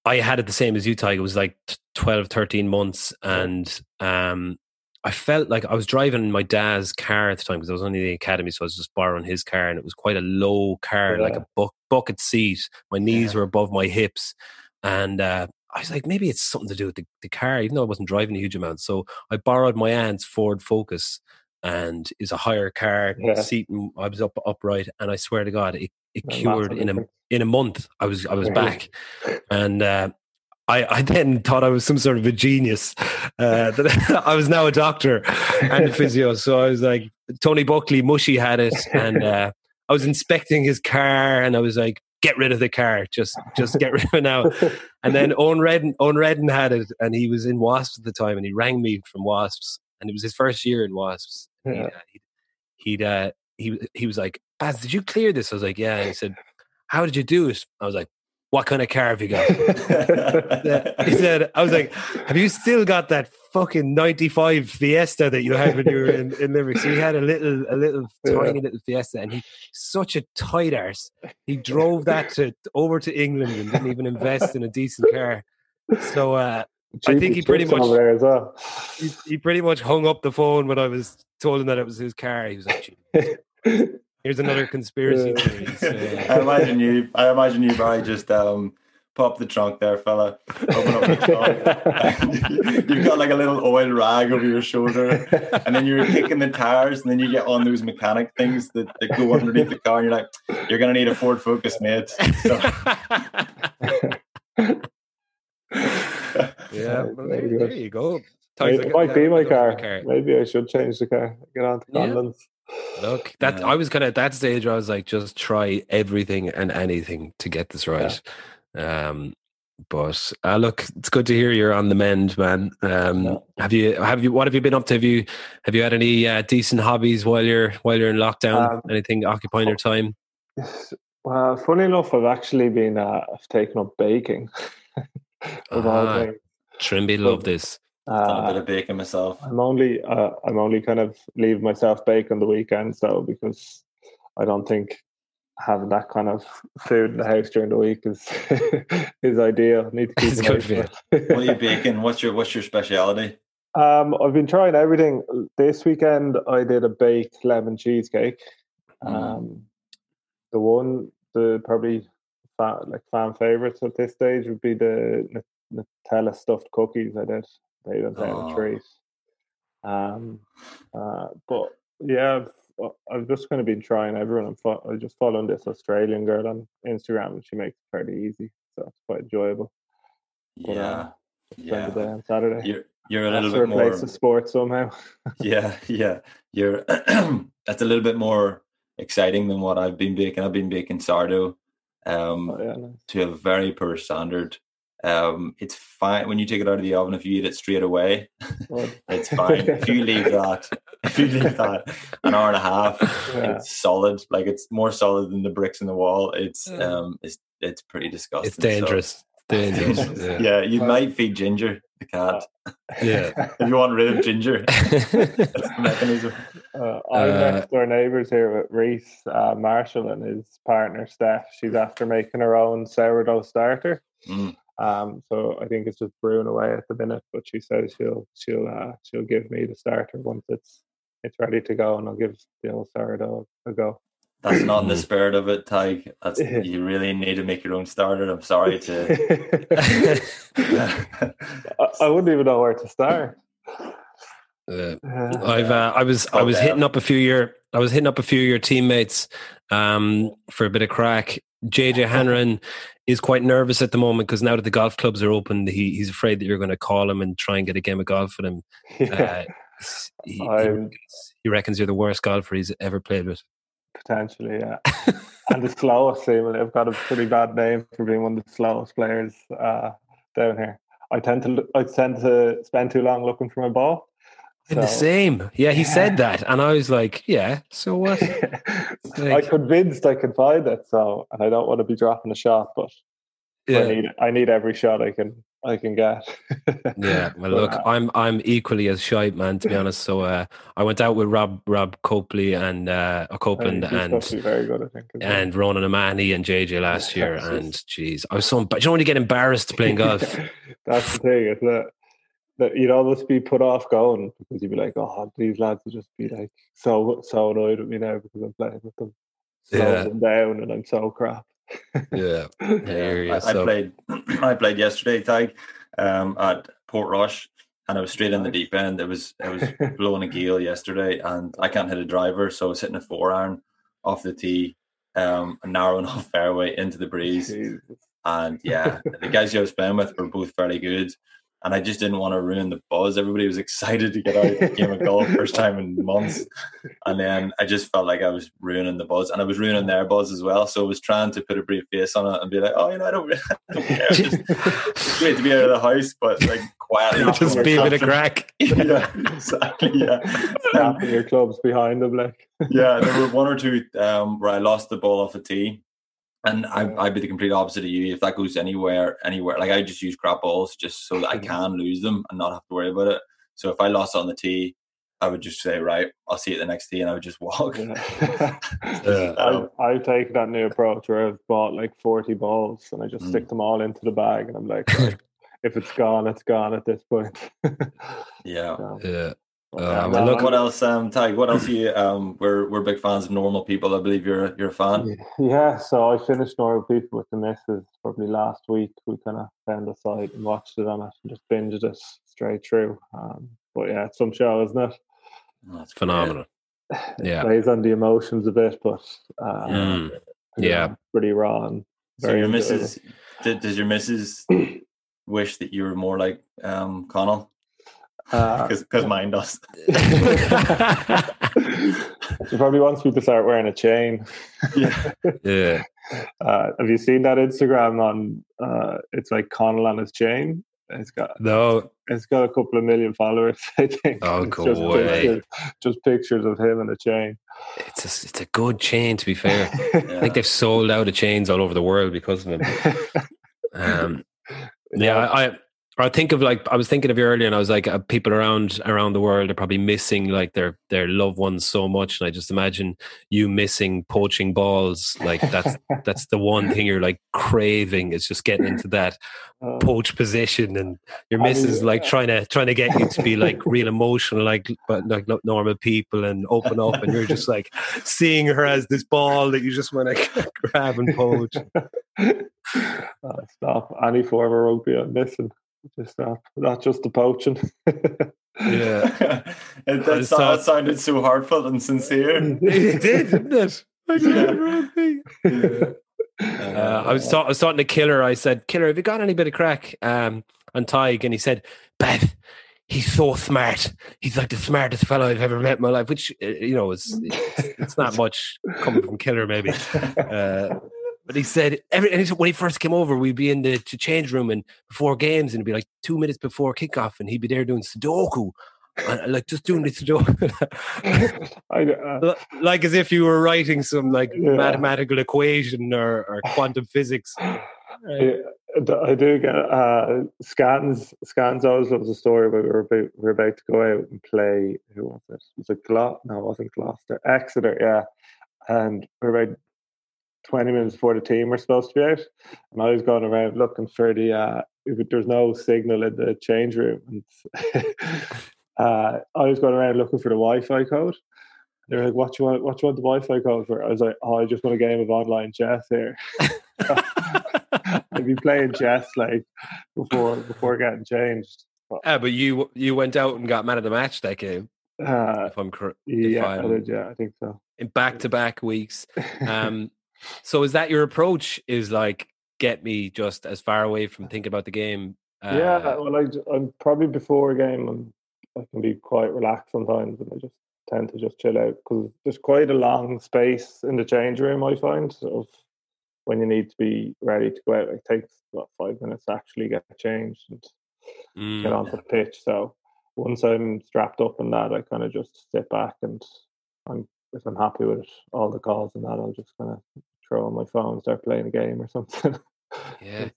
I had it the same as you, Ty. It was like t- 12, 13 months, and um, I felt like I was driving my dad's car at the time because I was only in the academy, so I was just borrowing his car, and it was quite a low car, like a buck, bucket seat. My knees Yeah. were above my hips, and uh, I was like, maybe it's something to do with the, the car, even though I wasn't driving a huge amount. So I borrowed my aunt's Ford Focus, and is a higher car Yeah. seat. I was up upright, and I swear to God, it, it cured in a in a month. I was I was Really? [LAUGHS] back, and uh, I I then thought I was some sort of a genius. Uh, that [LAUGHS] I was now a doctor and a physio, [LAUGHS] so I was like Tony Buckley, Mushy had it, and uh, I was inspecting his car, and I was like, "Get rid of the car, just just get rid of it now." [LAUGHS] And then Eoin Reddan, Eoin Reddan had it, and he was in Wasps at the time, and he rang me from Wasps, and it was his first year in Wasps. Yeah. He'd, uh, he'd, he'd uh, he he was like, "Baz, did you clear this?" I was like, "Yeah." And he said, "How did you do it?" I was like, "What kind of car have you got?" he said, "I was like, have you still got that fucking '95 Fiesta that you had when you were in, in Limerick?" So he had a little, a little [LAUGHS] Yeah. tiny little Fiesta, and he such a tight arse. He drove that to over to England and didn't even invest in a decent car. So uh, I think he pretty much- well. he, he pretty much hung up the phone when I was told him that it was his car. He was like, "Gee, [LAUGHS] "Here's another conspiracy theory." [LAUGHS] So, I imagine you. I imagine you, Barry, just um, pop the trunk there, fella. Open up the trunk. [LAUGHS] You've got like a little oil rag over your shoulder, and then you're kicking the tires, and then you get on those mechanic things that, that go underneath the car, and you're like, "You're gonna need a Ford Focus, mate." So, [LAUGHS] yeah, well, there, there you go. Maybe Times it are might be getting my down car. Maybe I should change the car. Get on to Yeah. Look, that Yeah. I was kind of at that stage. I was like, just try everything and anything to get this right. Um, but uh, look, it's good to hear you're on the mend, man. Um, Yeah. Have you have you what have you been up to? Have you have you had any uh, decent hobbies while you're while you're in lockdown? Um, Anything occupying your time? [SIGHS] Well, funny enough, I've actually been uh, I've taken up baking. [LAUGHS] Ah. Trimby, love this. Done a bit Uh, of baking myself. I'm only uh, I'm only kind of leave myself bake on the weekends though because I don't think having that kind of food in the house during the week is [LAUGHS] is ideal. I need to keep It's it good for you. [LAUGHS] What are you baking? What's your What's your speciality? Um, I've been trying everything. This weekend, I did a baked lemon cheesecake. Mm. Um, the one, the probably fa- like fan favorites at this stage would be the Nutella stuffed cookies. I did. They went down Oh. a treat. Um, uh, but yeah, I've, uh, I've just kind of been trying everyone. I'm fo- I just following this Australian girl on Instagram, and she makes it fairly easy, so it's quite enjoyable. But, Yeah, uh, day yeah. on Saturday. You're you're a little bit more. sport somehow. [LAUGHS] Yeah, yeah. You're [CLEARS THROAT] that's a little bit more exciting than what I've been baking. I've been baking sourdough um, Oh, yeah, nice. to a very poor standard. Um, it's fine when you take it out of the oven. If you eat it straight away, [LAUGHS] it's fine. if you leave [LAUGHS] that, if you leave that an hour and a half, Yeah. it's solid. Like it's more solid than the bricks in the wall. It's Mm. um, it's it's pretty disgusting. It's So- dangerous. [LAUGHS] dangerous. Yeah. yeah, you Well- might feed Ginger the cat Yeah. if you want rid of Ginger. That's the mechanism. Uh, I'm Uh, next door neighbours here with Rhys uh, Marshall and his partner Steph. She's after making her own sourdough starter. Mm. Um, so I think it's just brewing away at the minute. But she says she'll she'll uh, she'll give me the starter once it's it's ready to go, and I'll give the old sourdough a go. That's not in the [CLEARS THROAT] spirit of it, Tadhg. That's [LAUGHS] you really need to make your own starter. I'm sorry to. [LAUGHS] [LAUGHS] I, I wouldn't even know where to start. Uh, Uh, I've uh, I was I was damn. hitting up a few of your I was hitting up a few of your teammates um, for a bit of crack. JJ [LAUGHS] Hanrahan is quite nervous at the moment because now that the golf clubs are open, he, he's afraid that you're going to call him and try and get a game of golf with him. [LAUGHS] yeah, Uh, he, he, reckons, he reckons you're the worst golfer he's ever played with. potentially, yeah. [LAUGHS] and the slowest seemingly. I've got a pretty bad name for being one of the slowest players uh, down here. I tend to I tend to spend too long looking for my ball. In the same, yeah, he said that, and I was like, "Yeah, so what?" I [LAUGHS] Like- convinced I could find it, so and I don't want to be dropping a shot, but I Yeah, need I need every shot I can I can get. [LAUGHS] yeah. Well, look, uh, I'm I'm equally as shy, man. To be [LAUGHS] honest, so uh, I went out with Rob Rob Copley and uh, Copeland he's supposed and very good, I think. well. and Ronan O'Mahony and JJ last year, and geez, I was so. But you don't want to get embarrassed playing golf. That's the thing, is that that you'd almost be put off going because you'd be like, oh, these lads would just be like so so annoyed with me now because I'm playing with them, slowing Yeah. them down, and I'm so crap. yeah, [LAUGHS] I. I, I played. [CLEARS THROAT] I played yesterday, Tadhg, um, at Portrush, and I was straight in the deep end. It was it was [LAUGHS] blowing a gale yesterday, and I can't hit a driver, so I was hitting a four iron off the tee, um, a narrow [LAUGHS] enough fairway into the breeze. Jesus. And yeah, the guys you I was playing with were both fairly good. And I just didn't want to ruin the buzz. Everybody was [LAUGHS] excited to get out of the game of golf first time in months, [LAUGHS] and then I just felt like I was ruining the buzz, and I was ruining their buzz as well. So I was trying to put a brief face on it and be like, "Oh, you know, I don't, [LAUGHS] I don't care. Just, it's great to be out of the house, but like quietly, just be a bit of crack." yeah, exactly. Yeah, Snapping your clubs behind them, like yeah. There were one or two um, where I lost the ball off a tee and I, I'd be the complete opposite of you. If that goes anywhere, anywhere, like I just use crap balls just so that I can lose them and not have to worry about it. So if I lost on the tee, I would just say, right, I'll see you at the next tee, and I would just walk. Yeah. [LAUGHS] [LAUGHS] Yeah. I've, I've taken that new approach where I've bought like 40 balls and I just mm. stick them all into the bag and I'm like, [LAUGHS] right, if it's gone, it's gone at this point. yeah. So, Yeah. But, Uh, um, look- what else, um, Ty? What else? You um, we're we're big fans of normal people. I believe you're you're a fan. Yeah, so I finished Normal People with the missus probably last week. We kind of found a site and watched it on it and just binged it straight through. Um, but yeah, it's some show, isn't it? That's great. Phenomenal. It Yeah. plays on the emotions a bit, but uh, Mm. you Yeah. know, pretty raw and So your enjoyable. missus, does your missus [CLEARS THROAT] wish that you were more like um, Connell? Uh, Because mine does. [LAUGHS] she probably wants me to start wearing a chain. yeah. yeah. Uh, have you seen that Instagram on? Uh, it's like Connell on his chain. It's got No. it's got a couple of million followers. [LAUGHS] I think. Oh, It's go just away. Pictures, just pictures of him and a chain. It's a, it's a good chain, to be fair. [LAUGHS] I think they've sold out of chains all over the world because of him. Um, yeah, I, I I think of like I was thinking of you earlier, and I was like, uh, people around around the world are probably missing like their their loved ones so much, and I just imagine you missing poaching balls. Like that's [LAUGHS] that's the one thing you're like craving is just getting into that Uh, poach position, and your missus like trying to trying to get you to be like real [LAUGHS] emotional, like but like no- normal people, and open up, and you're just like seeing her as this ball that you just want to [LAUGHS] grab and poach. uh, stop any form of rugby I'm missing. Just stop. Not just the poaching. Yeah. [LAUGHS] it, that, saw- that sounded so heartfelt and sincere. it did, didn't it? I Yeah. did the wrong thing. Uh, I was ta- I was talking to Killer. I said, "Killer, have you got any bit of crack?" Um, on Tadhg, and he said, "Beth, he's so smart. He's like the smartest fellow I've ever met in my life." Which uh, you know is it's not much coming from Killer, maybe. Uh, but he said every and he said when he first came over, we'd be in the to change room and before games, and it'd be like two minutes before kickoff, and he'd be there doing Sudoku, and, like just doing the Sudoku. [LAUGHS] I, uh, like as if you were writing some like Yeah. mathematical equation or, or [SIGHS] quantum physics. Right. I, I do get uh, scans. Scans always loves a story where we were about, we were about to go out and play. Who was it? Was it Glo? No, it wasn't Gloucester. Exeter, yeah. And we we're about twenty minutes before the team were supposed to be out, and I was going around looking for the. Uh, if there's no signal in the change room, and [LAUGHS] uh, I was going around looking for the Wi-Fi code. They're like, "What you want? What you want the Wi-Fi code for?" I was like, "Oh, I just want a game of online chess here." [LAUGHS] I'd be playing chess like before before getting changed. Ah, but you you went out and got man of the match that game. Uh, If I'm correct, yeah, I did, yeah, I think so. in back to back weeks. [LAUGHS] Um, so is that your approach? Is like get me just as far away from thinking about the game? Uh, yeah, well, I, I'm probably before a game. I'm, I can be quite relaxed sometimes, and I just tend to just chill out because there's quite a long space in the change room. I find of when you need to be ready to go out. It takes about five minutes to actually get changed and mm, get onto the pitch. So once I'm strapped up in that, I kind of just sit back and I'm if I'm happy with it, all the calls and that, I'll just kind of throw on my phone, and start playing a game or something. [LAUGHS] Yeah.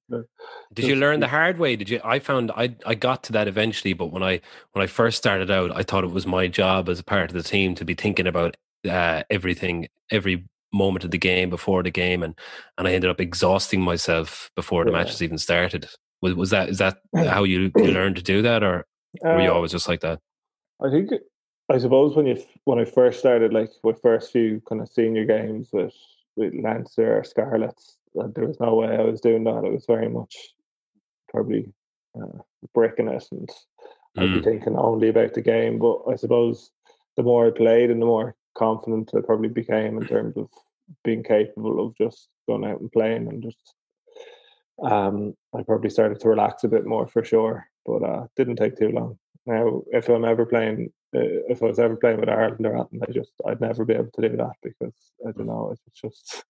Did you learn the hard way? Did you? I found I I got to that eventually, but when I when I first started out, I thought it was my job as a part of the team to be thinking about uh, everything, every moment of the game before the game, and and I ended up exhausting myself before the Yeah. matches even started. Was was that is that [CLEARS THROAT] how you, you learned to do that, or were you Uh, always just like that? I think I suppose when you when I first started, like my first few kind of senior games with with Leinster or Scarlets, there was no way I was doing that. It was very much probably uh, bricking it, and I'd be Mm. thinking only about the game. But I suppose the more I played and the more confident I probably became in terms of being capable of just going out and playing and just um I probably started to relax a bit more for sure. but uh, didn't take too long. Now, if I'm ever playing, uh, if I was ever playing with Ireland or anything, I just I'd never be able to do that because I don't know. It's just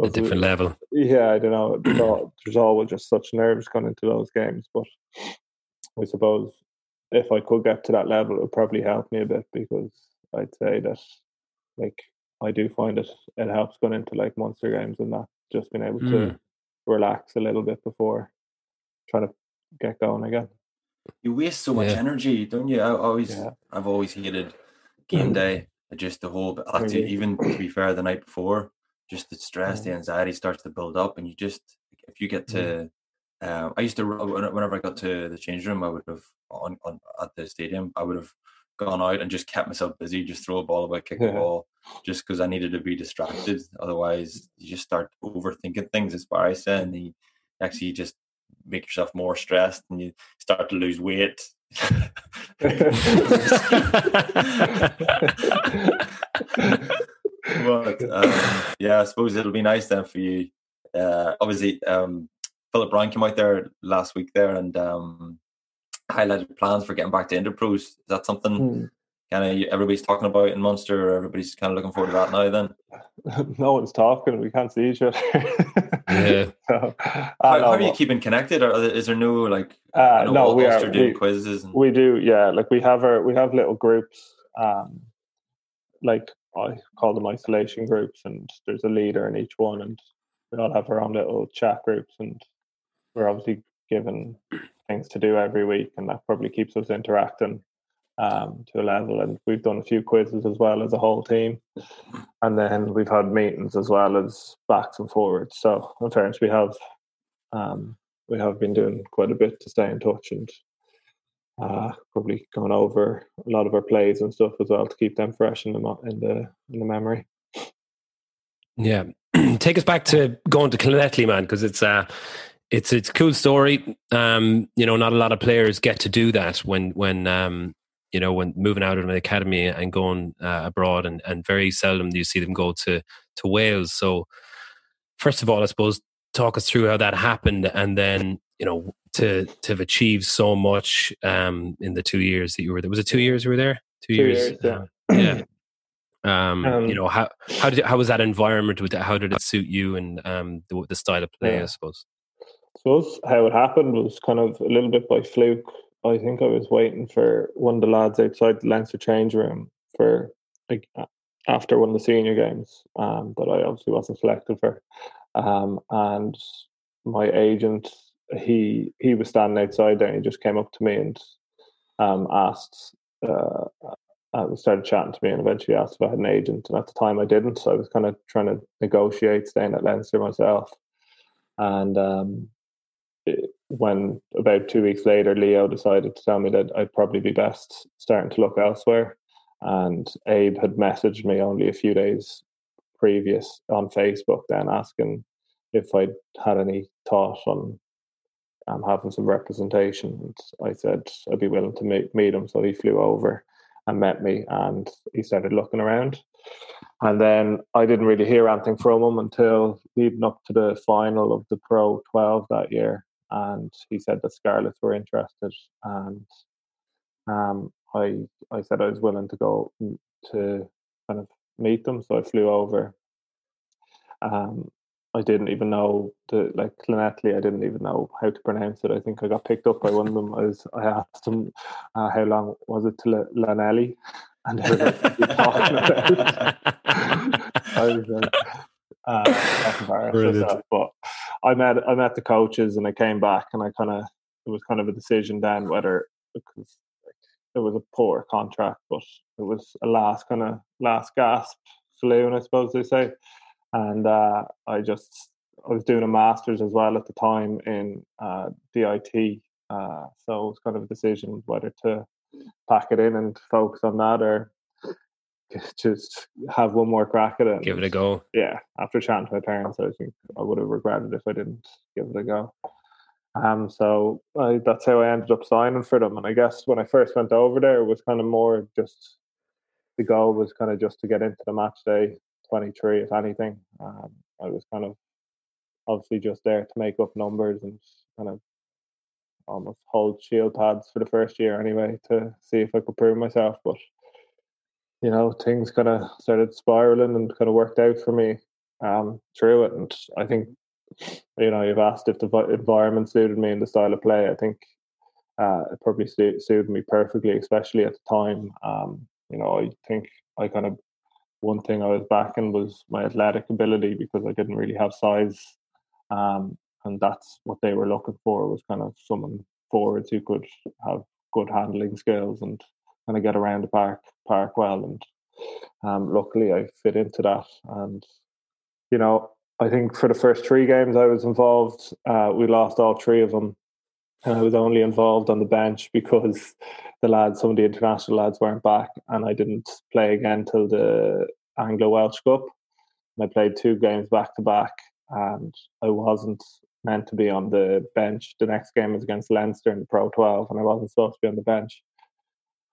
a different level. Yeah, I don't know. There's, there's always just such nerves going into those games, but I suppose if I could get to that level, it would probably help me a bit because I'd say that like I do find it it helps going into like monster games and that just being able mm. to relax a little bit before trying to get going again. You waste so much yeah. energy, don't you? I always, yeah. I've always hated game mm-hmm. day. Just the whole, really? even to be fair, the night before, just the stress, the mm-hmm. anxiety starts to build up, and you just, if you get to, mm-hmm. um, I used to whenever I got to the change room, I would have on, on at the stadium, I would have gone out and just kept myself busy, just throw a ball away, kick yeah. a ball, just because I needed to be distracted. Otherwise, you just start overthinking things, as Barry said, and you actually just make yourself more stressed and you start to lose weight. but um, yeah, I suppose it'll be nice then for you. Uh, obviously, um, Philip Browne came out there last week there and um, highlighted plans for getting back to Interpros. Is that something mm kind of everybody's talking about in Munster. Everybody's kind of looking forward to that now. Then [LAUGHS] no one's talking. We can't see each other. yeah. [LAUGHS] So, how, how, are you keeping connected? Or is there no like? Uh, no, we are doing we, quizzes. And... We do, yeah. Like we have our we have little groups. Um, like I call them isolation groups, and there's a leader in each one, and we all have our own little chat groups, and we're obviously given things to do every week, and that probably keeps us interacting um, to a level. And we've done a few quizzes as well as a whole team. And then we've had meetings as well as backs and forwards. So in fairness, we have um, we have been doing quite a bit to stay in touch and uh, probably gone over a lot of our plays and stuff as well to keep them fresh in the in the in the memory. Yeah, [CLEARS THROAT] take us back to going to Llanelli, man, because it's uh it's it's a cool story. Um, you know, not a lot of players get to do that when when um you know, when moving out of an academy and going uh, abroad, and, and very seldom do you see them go to to Wales. So, first of all, I suppose talk us through how that happened, and then you know to to have achieved so much um, in the two years that you were there. Was it two years you were there? Two, two years, years, yeah. yeah. Um, um, you know how how did how was that environment with how did it suit you and um, the, the style of play? Yeah. I suppose. I suppose how it happened was kind of a little bit by fluke. I think I was waiting for one of the lads outside the Leinster change room for like after one of the senior games um, that I obviously wasn't selected for, um, and my agent he he was standing outside there and he just came up to me and um, asked. Uh, uh, started chatting to me and eventually asked if I had an agent. And at the time, I didn't. So I was kind of trying to negotiate staying at Leinster myself. And um, when about two weeks later, Leo decided to tell me that I'd probably be best starting to look elsewhere. And Abe had messaged me only a few days previous on Facebook, then asking if I'd had any thought on um, having some representation. And I said I'd be willing to meet, meet him. So he flew over and met me, and he started looking around. And then I didn't really hear anything from him until leading up to the final of the Pro 12 that year and he said that Scarlets were interested, and um, I I said I was willing to go to kind of meet them, so I flew over. Um, I didn't even know the like Llanelli. I didn't even know how to pronounce it. I think I got picked up by one of them. I was I asked him uh, how long was it to Llanelli, and they were like, talking about. [LAUGHS] I was uh, but I met I met the coaches and I came back and I kind of it was kind of a decision then whether because it was a poor contract, but it was a last kind of last gasp saloon, I suppose they say. And uh, I just I was doing a master's as well at the time in uh, DIT, uh, so it was kind of a decision whether to pack it in and focus on that or [LAUGHS] just have one more crack at it. Give it a go. Yeah, after chatting to my parents, I think I would have regretted if I didn't give it a go. Um, so I, that's how I ended up signing for them. And I guess when I first went over there, it was kind of more just the goal was kind of just to get into the match day 23, if anything. Um, I was kind of obviously just there to make up numbers and kind of almost hold shield pads for the first year anyway to see if I could prove myself. But you know, things kind of started spiraling and kind of worked out for me um, through it. And I think, you know, you've asked if the environment suited me and the style of play. I think uh, it probably suited me perfectly, especially at the time. Um, you know, I think I kind of one thing I was backing was my athletic ability because I didn't really have size, um, and that's what they were looking for was kind of someone forwards who could have good handling skills and kind of get around the park park well. And um, luckily, I fit into that. And you know, I think for the first three games I was involved, uh, we lost all three of them. And I was only involved on the bench because the lads, some of the international lads, weren't back, and I didn't play again till the Anglo Welsh Cup. And I played two games back to back, and I wasn't meant to be on the bench. The next game was against Leinster in the Pro 12, and I wasn't supposed to be on the bench.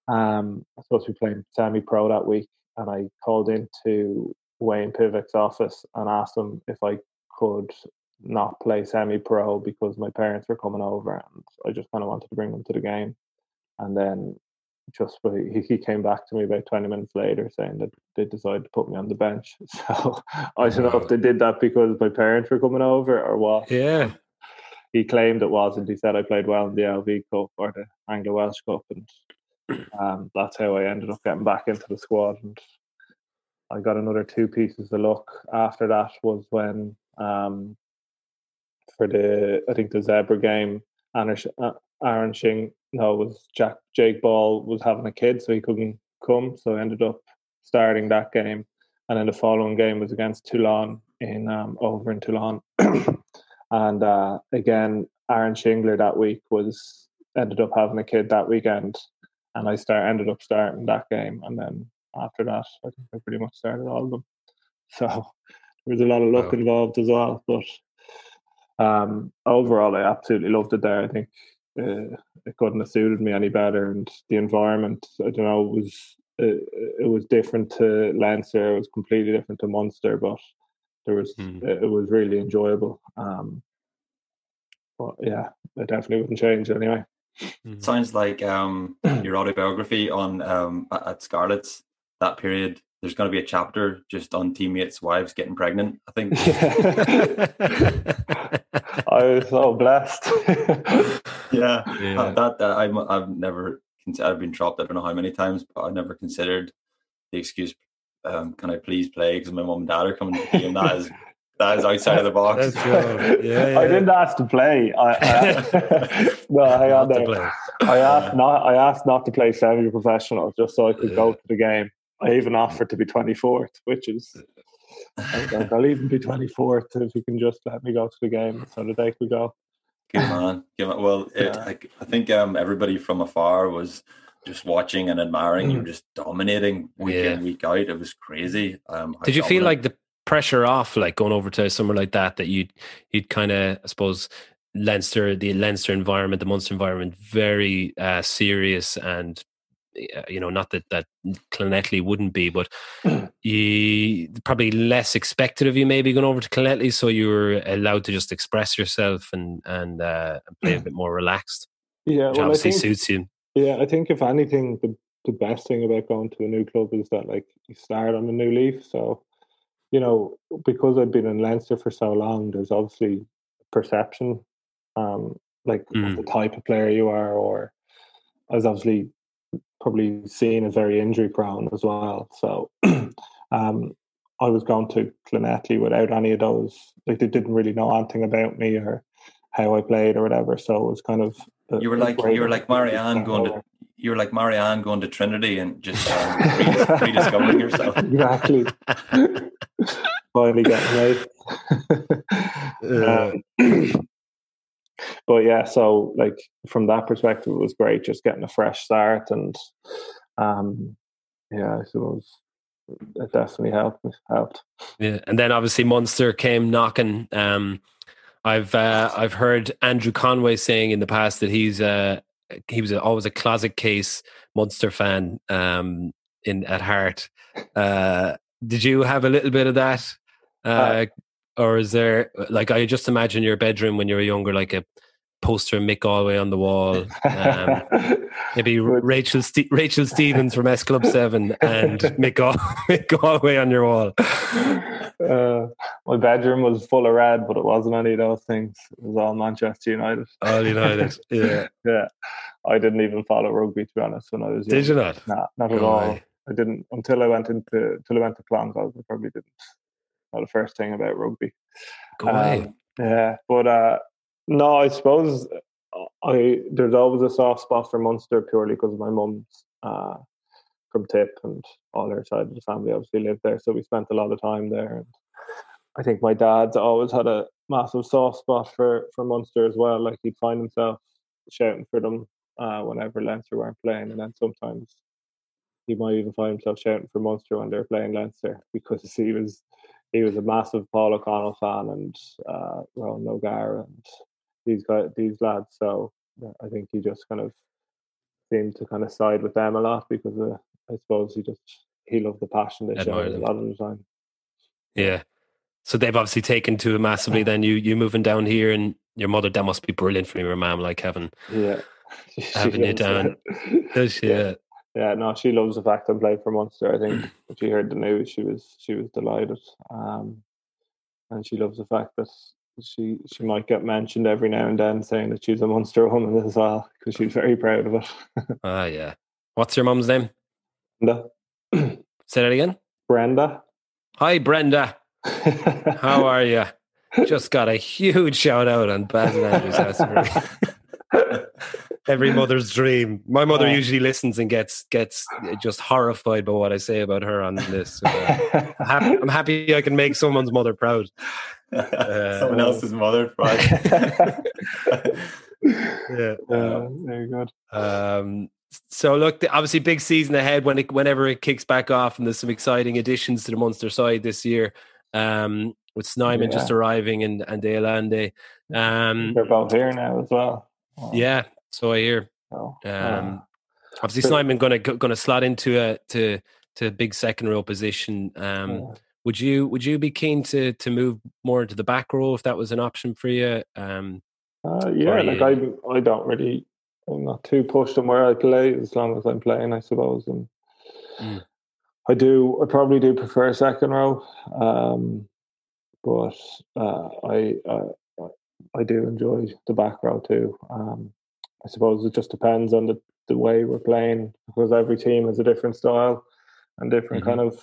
Um, I was supposed to be playing semi pro that week, and I called into Wayne Pivac's office and asked him if I could not play semi pro because my parents were coming over and I just kind of wanted to bring them to the game. And then just he, he came back to me about 20 minutes later saying that they decided to put me on the bench. [LAUGHS] So I don't know if they did that because my parents were coming over or what. Yeah. He claimed it wasn't. He said I played well in the LV Cup or the Anglo Welsh Cup, and um, that's how I ended up getting back into the squad. And I got another two pieces of luck after that was when um, for the I think the Zebre game, uh, Aaron Shing no was Jack Jake Ball was having a kid, so he couldn't come. So I ended up starting that game, and then the following game was against Toulon in um, over in Toulon, [COUGHS] and uh, again Aaron Shingler that week was ended up having a kid that weekend, and I start ended up starting that game, and then after that, I think I pretty much started all of them. [LAUGHS] So there was a lot of luck wow. involved as well, but um, overall, I absolutely loved it there. I think uh, it couldn't have suited me any better, and the environment, I don't know, was it, uh, it was different to Leinster. It was completely different to Munster, but there was mm. it, it was really enjoyable. Um, but yeah, I definitely wouldn't change anyway. Mm-hmm. Sounds like um, [CLEARS THROAT] your autobiography on um, at Scarlets that period. There's going to be a chapter just on teammates' wives getting pregnant. I think. [LAUGHS] I was so blessed. [LAUGHS] yeah, yeah. Uh, that, that I'm, I've never. I've been dropped. I don't know how many times, but I never considered the excuse. Um, can I please play? Because my mom and dad are coming to the game. That is that is outside of the box. Yeah, yeah. I didn't ask to play. I, I [LAUGHS] [LAUGHS] no, hang on there. I asked not. I asked not to play semi-professional just so I could yeah. go to the game. I even offered to be twenty fourth, which is like, I'll even be twenty fourth if you can just let me go to the game so the day could go. Good man. Good man. Well, it, I, I, think um, everybody from afar was just watching and admiring mm. you, just dominating week yeah. in week out. It was crazy. Um, Did you feel like the pressure off, like going over to somewhere like that, that you'd you'd kind of, I suppose, Leinster, the Leinster environment, the Munster environment, very uh, serious and you know, not that that Llanelli wouldn't be, but you probably less expected of you maybe going over to Llanelli, so you were allowed to just express yourself and and, uh, play a bit more relaxed. Yeah, well, obviously think, suits you. Yeah, I think if anything, the the best thing about going to a new club is that like you start on a new leaf. So, you know, because I've been in Leinster for so long, there's obviously perception, um, like mm. the type of player you are, or I was obviously probably seen as very injury prone as well. So [CLEARS THROAT] um, I was going to Llanelli without any of those. Like they didn't really know anything about me or how I played or whatever. So it was kind of you were like you were like Marianne going to you were like Marianne going to Trinity and just um, [LAUGHS] rediscovering yourself. Exactly. [LAUGHS] Finally getting right. um, [CLEARS THROAT] but yeah, so like from that perspective, it was great just getting a fresh start, and um, yeah, I suppose it definitely helped. Helped. Yeah, and then obviously Munster came knocking. Um, I've uh, I've heard Andrew Conway saying in the past that he's uh, he was a, always a closet case Munster fan um, in at heart. Uh, did you have a little bit of that? Uh, uh or is there like I just imagine your bedroom when you were younger, like a poster of Mick Galwey on the wall. [LAUGHS] Um, maybe Rachel St- Rachel Stevens from S Club Seven [LAUGHS] and Mick, Gal- [LAUGHS] Mick Galwey on your wall. Uh, my bedroom was full of red, but it wasn't any of those things. It was all Manchester United. All United. Yeah. yeah. I didn't even follow rugby to be honest when I was young. Did you not? Nah, not at all. I didn't until I went into until I went to Clongowes. I probably didn't know the first thing about rugby. Go away. Um, yeah, but uh, no, I suppose uh, I there's always a soft spot for Munster purely because my mum's uh, from Tip and all her side of the family obviously lived there, so we spent a lot of time there. And I think my dad's always had a massive soft spot for for Munster as well. Like he'd find himself shouting for them uh, whenever Leinster weren't playing, and then sometimes he might even find himself shouting for Munster when they're playing Leinster because he was he was a massive Paul O'Connell fan and uh, Ronan O'Gara and these guys, these lads. So I think he just kind of seemed to kind of side with them a lot because uh, I suppose he just he loved the passion they showed a lot of the time. Yeah. So they've obviously taken to it massively. [LAUGHS] Then you you moving down here, and your mother that must be brilliant for your mom, like having yeah [LAUGHS] having you down. [LAUGHS] Does she? Yeah. yeah, no, she loves the fact I'm playing for Munster. I think [CLEARS THROAT] when she heard the news, she was she was delighted, um, and she loves the fact that she she might get mentioned every now and then, saying that she's a Munster woman as well, because she's very proud of it. [LAUGHS] Ah, yeah. What's your mum's name? Brenda. [CLEARS THROAT] Say that again. Brenda. Hi, Brenda. [LAUGHS] How are you? Just got a huge shout out on Baz and Andrew's house. [LAUGHS] Every mother's dream. My mother Yeah. usually listens and gets gets just horrified by what I say about her on this. So, uh, I'm happy I can make someone's mother proud. Someone else's mother, right? [LAUGHS] Yeah. Uh, very good. Um, so look, the- obviously, big season ahead when it, whenever it kicks back off, and there's some exciting additions to the Munster side this year. Um, with Snyman just arriving and and De Allende. Um, They're both here now as well. Oh, yeah, so I hear. so, Um, uh, obviously, but- Snyman going to going to slot into a to to a big second row position. Um, yeah. Would you would you be keen to to move more into the back row if that was an option for you? Um, Uh, yeah, like you- I, I don't really, I'm not too pushed on where I play as long as I'm playing, I suppose. And Mm. I do, I probably do prefer second row, um, but uh, I, uh, I do enjoy the back row too. Um, I suppose it just depends on the, the way we're playing because every team has a different style and different Mhm. kind of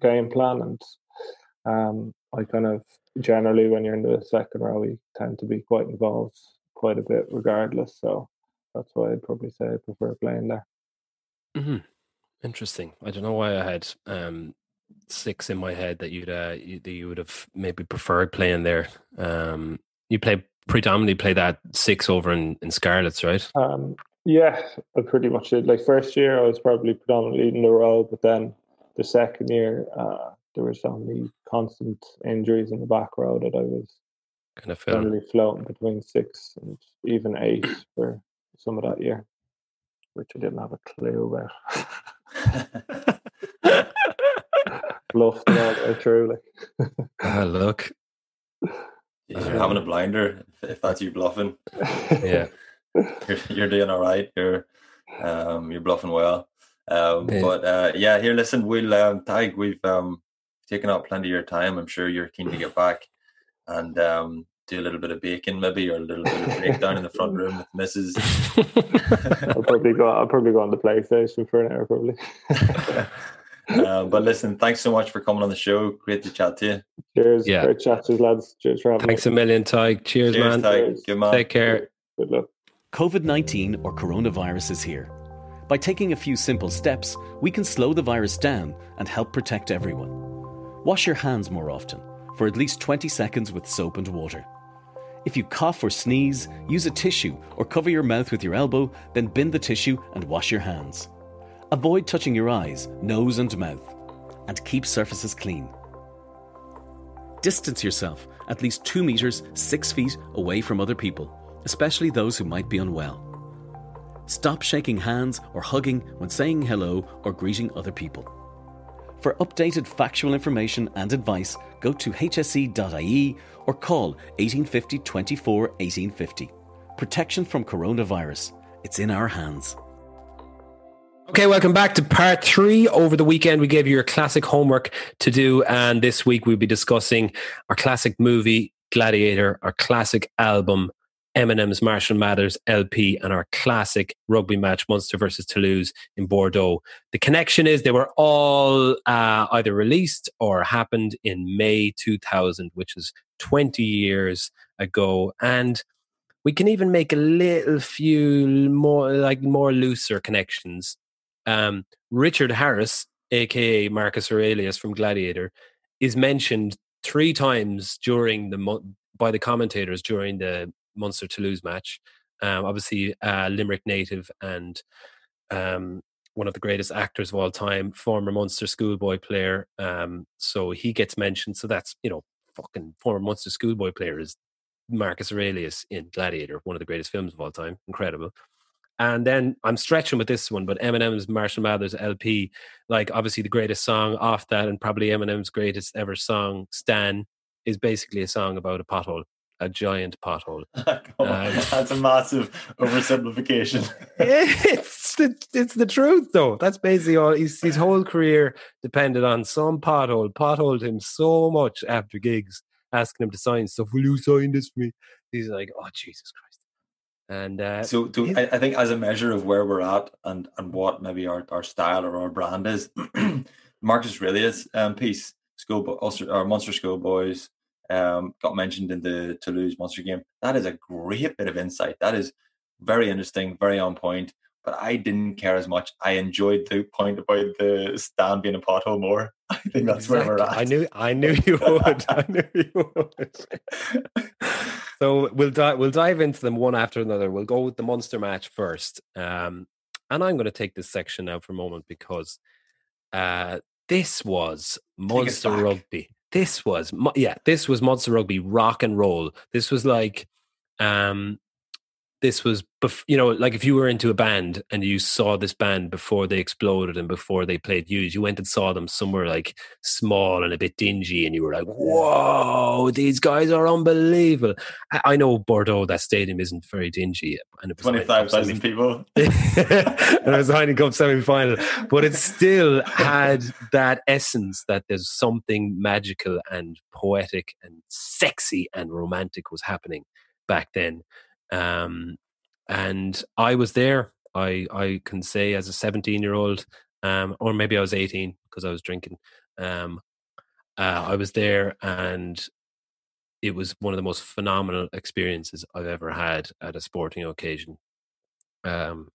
game plan, and um, I kind of generally when you're in the second row, you tend to be quite involved quite a bit regardless. So that's why I'd probably say I prefer playing there. mhm. Interesting. I don't know why I had um, six in my head that you'd uh, you, that you would have maybe preferred playing there. Um, you play predominantly play that six over in, in Scarlets, right? Um, yeah, I pretty much did. Like first year, I was probably predominantly in the row, but then the second year, uh, there were so many constant injuries in the back row that I was Kind of film. generally floating between six and even eight [CLEARS THROAT] for some of that year, which I didn't have a clue about. [LAUGHS] Bluffed it all the way through. Like. [LAUGHS] Ah, look, You're having a blinder if, if that's you bluffing. yeah. [LAUGHS] You're, you're doing all right. You're um, you're bluffing well. Um, But uh, yeah, here, listen, we'll um, Tadhg. We've um, taken up plenty of your time. I'm sure you're keen to get [LAUGHS] back and um, do a little bit of baking, maybe, or a little bit of breakdown in the front room with Mrs. [LAUGHS] I'll probably go. I'll probably go on the PlayStation for an hour, probably. [LAUGHS] uh, but listen, thanks so much for coming on the show. Great to chat to you. Cheers, Yeah. great chat, lads. Cheers for having Thanks me. a million, Ty. Cheers, Cheers, man. Ty. Cheers. Good man. Take care. Good luck. COVID 19 or coronavirus is here. By taking a few simple steps, we can slow the virus down and help protect everyone. Wash your hands more often, for at least 20 seconds with soap and water. If you cough or sneeze, use a tissue or cover your mouth with your elbow, then bin the tissue and wash your hands. Avoid touching your eyes, nose, and mouth, and keep surfaces clean. Distance yourself at least 2 metres 6 feet away from other people, especially those who might be unwell. Stop shaking hands or hugging when saying hello or greeting other people. For updated factual information and advice, go to hse.ie or call 1850 24 1850. Protection from coronavirus. It's in our hands. Okay, welcome back to part three. Over the weekend, we gave you your classic homework to do, and this week we'll be discussing our classic movie, Gladiator, our classic album, Eminem's Marshall Mathers LP, and our classic rugby match, Munster versus Toulouse in Bordeaux. The connection is they were all uh, either released or happened in May 2000, which is 20 years ago, and we can even make a little few more like more looser connections um, Richard Harris, aka Marcus Aurelius from Gladiator, is mentioned three times during the by the commentators during the Munster Toulouse match. Um, obviously, uh, Limerick native and um, one of the greatest actors of all time, former Munster schoolboy player. Um, so he gets mentioned. So that's you know, fucking former Munster schoolboy player is Marcus Aurelius in Gladiator, one of the greatest films of all time. Incredible. And then I'm stretching with this one, but Eminem's Marshall Mathers LP, like obviously the greatest song off that, and probably Eminem's greatest ever song, Stan, is basically a song about a pothole, a giant pothole. [LAUGHS] um, [LAUGHS] That's a massive oversimplification. [LAUGHS] it's the it's the truth though. That's basically all. His his whole career depended on some pothole. Potholed him so much after gigs, asking him to sign stuff. Will you sign this for me? He's like, oh Jesus Christ. And uh, so, do, I, I, think as a measure of where we're at and and what maybe our, our style or our brand is, [CLEARS THROAT] Marcus Aurelius um, piece, school or Munster Schoolboys, um, got mentioned in the Toulouse Munster game. That is a great bit of insight. That is very interesting, very on point. But I didn't care as much. I enjoyed the point about the stand being a pothole more. [LAUGHS] I think that's exactly. where we're at. I knew, I knew you [LAUGHS] would. I knew you would. [LAUGHS] so we'll dive we'll dive into them one after another. We'll go with the Munster match first, um, and I'm going to take this section now for a moment because uh, this was Munster rugby. This was yeah, this was Munster rugby rock and roll. This was like um, this was bef- you know like if you were into a band and you saw this band before they exploded and before they played huge you went and saw them somewhere like small and a bit dingy and you were like whoa these guys are unbelievable. I, I know bordeaux that stadium isn't very dingy and it was 25,000 people. [LAUGHS] and it was a Heineken Cup semi-final but it still had that essence that there's something magical and poetic and sexy and romantic was happening back then um, and I was there. I I can say as a 17 year old, um, or maybe I was 18 because I was drinking. Um, uh, I was there, and it was one of the most phenomenal experiences I've ever had at a sporting occasion. Um,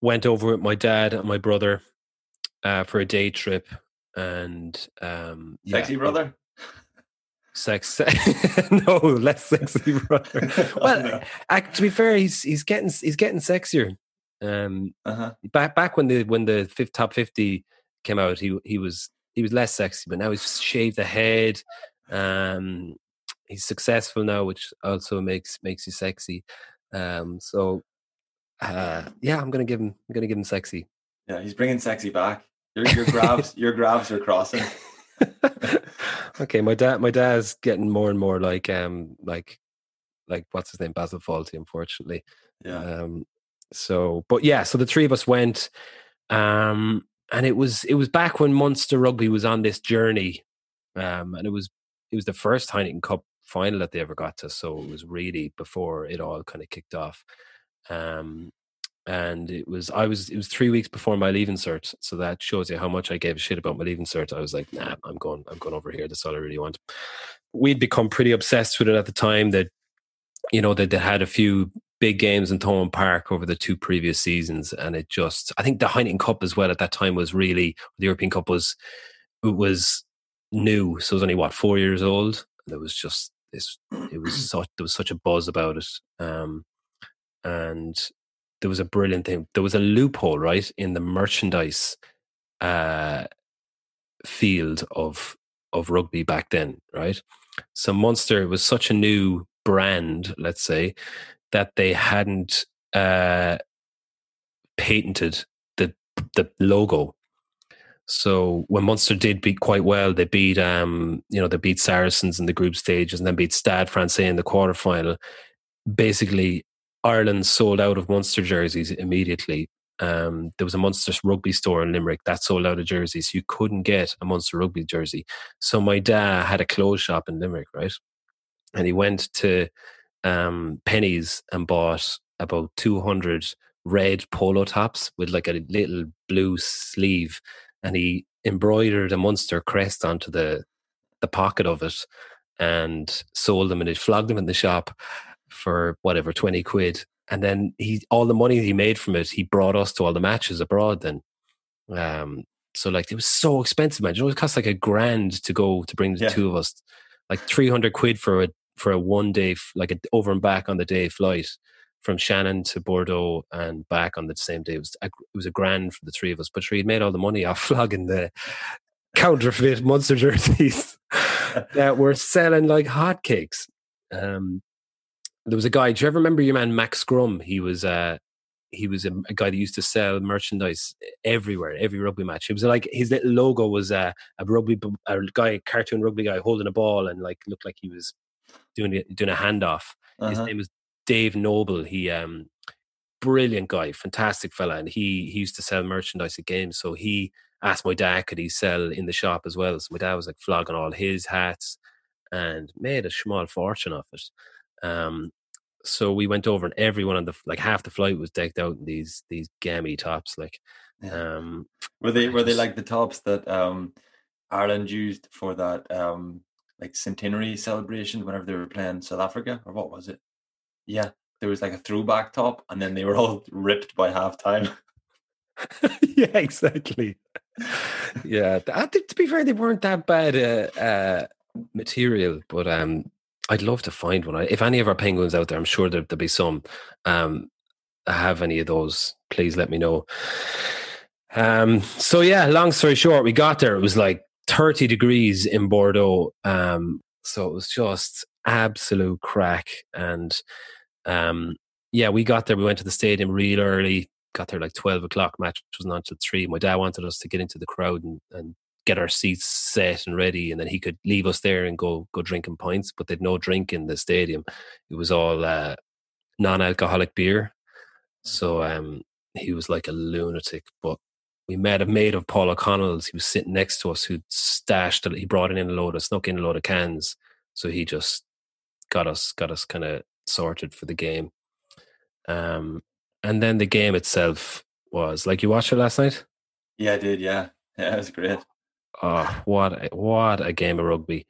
went over with my dad and my brother uh, for a day trip, and um, sexy yeah, brother sex [LAUGHS] no less sexy [LAUGHS] brother. [LAUGHS] Well no. I, to be fair he's he's getting he's getting sexier. Um uh-huh. back back when the when the fifth top 50 came out he he was he was less sexy but now he's shaved the head. Um he's successful now which also makes makes you sexy. Um so uh yeah i'm gonna give him i'm gonna give him sexy. Yeah he's bringing sexy back. Your your grabs your grabs are crossing [LAUGHS] okay, my dad, my dad's getting more and more like, um, like, like what's his name, Basil Fawlty, unfortunately. Yeah. Um, so, but yeah, so the three of us went, um, and it was it was back when Munster Rugby was on this journey, um, and it was it was the first Heineken Cup final that they ever got to, so it was really before it all kind of kicked off. Um, and it was I was it was three weeks before my leaving cert, so that shows you how much I gave a shit about my leaving cert. I was like, nah, I'm going, I'm going over here. That's all I really want. We'd become pretty obsessed with it at the time. That you know that they had a few big games in Thomond Park over the two previous seasons, and it just I think the Heineken Cup as well at that time was really the European Cup was it was new, so it was only what four years old. And it was just this. It was [CLEARS THROAT] such there was such a buzz about it. Um, and there was a brilliant thing. There was a loophole, right, in the merchandise uh, field of of rugby back then, right? So Munster was such a new brand, let's say, that they hadn't uh, patented the the logo. So when Munster did beat quite well, they beat um, you know, they beat Saracens in the group stages and then beat Stade Francais in the quarterfinal. Basically, Ireland sold out of Munster jerseys immediately. Um, there was a Munster rugby store in Limerick that sold out of jerseys. You couldn't get a Munster rugby jersey. So my dad had a clothes shop in Limerick, right? And he went to um, Penneys and bought about 200 red polo tops with like a little blue sleeve. And he embroidered a Munster crest onto the, the pocket of it and sold them and he flogged them in the shop for whatever 20 quid. And then he all the money he made from it he brought us to all the matches abroad then. Um so like it was so expensive man. You know it cost like a grand to go to bring the Yeah. two of us. Like 300 quid for a for a one day like a over and back on the day flight from Shannon to Bordeaux and back on the same day. It was a, it was a grand for the three of us. But he made all the money [LAUGHS] off flogging the counterfeit Munster jerseys [LAUGHS] that were selling like hotcakes. Um there was a guy. Do you ever remember your man Max Scrum? He was uh he was a, a guy that used to sell merchandise everywhere, every rugby match. It was like his little logo was uh, a rugby a guy, a cartoon rugby guy holding a ball and like looked like he was doing it, doing a handoff. His Uh-huh. name was Dave Noble. He um brilliant guy, fantastic fella, and he he used to sell merchandise at games. So he asked my dad could he sell in the shop as well. So my dad was like flogging all his hats and made a small fortune off it. Um, so we went over and everyone on the like half the flight was decked out in these these gammy tops. Like, Yeah. um, Were they were they like the tops that um Ireland used for that um like centenary celebration whenever they were playing South Africa or what was it? Yeah, there was like a throwback top, and then they were [LAUGHS] all ripped by halftime. [LAUGHS] yeah, exactly. yeah, I think to be fair, they weren't that bad uh, uh, material, but um, I'd love to find one. If any of our penguins out there, I'm sure there, there'll be some. Um, have any of those? Please let me know. Um, so yeah, long story short, we got there. It was like 30 degrees in Bordeaux. Um, so it was just absolute crack. And um, yeah, we got there. We went to the stadium real early. Got there like 12 o'clock. Match wasn't until three. My dad wanted us to get into the crowd and, and get our seats set and ready, and then he could leave us there and go go drinking pints. But they'd no drink in the stadium. It was all uh, non-alcoholic beer. So um, he was like a lunatic. But we met a mate of Paul O'Connell's. He was sitting next to us who stashed. He brought in a load of snuck in a load of cans. So he just got us got us kind of sorted for the game. Um, and then the game itself was like you watched it last night. yeah, I did. Yeah, yeah, it was great. Oh, what a, what a game of rugby!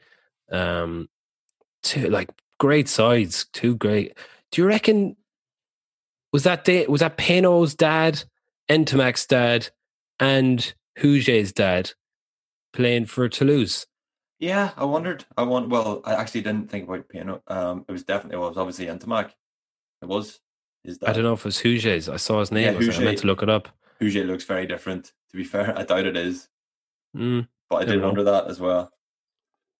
Um, two like great sides, two great. Do you reckon was that day, was that Penaud's dad, Ntamack's dad, and Huget's dad playing for Toulouse? Yeah, I wondered. I want. Well, I actually didn't think about Penaud. Um, it was definitely well, it was obviously Entomac. It was. Is that I don't know if it was Huget's. I saw his name. Yeah, I, I meant to look it up. Huget looks very different. To be fair, [LAUGHS] I doubt it is, Mm, but I did wonder that as well.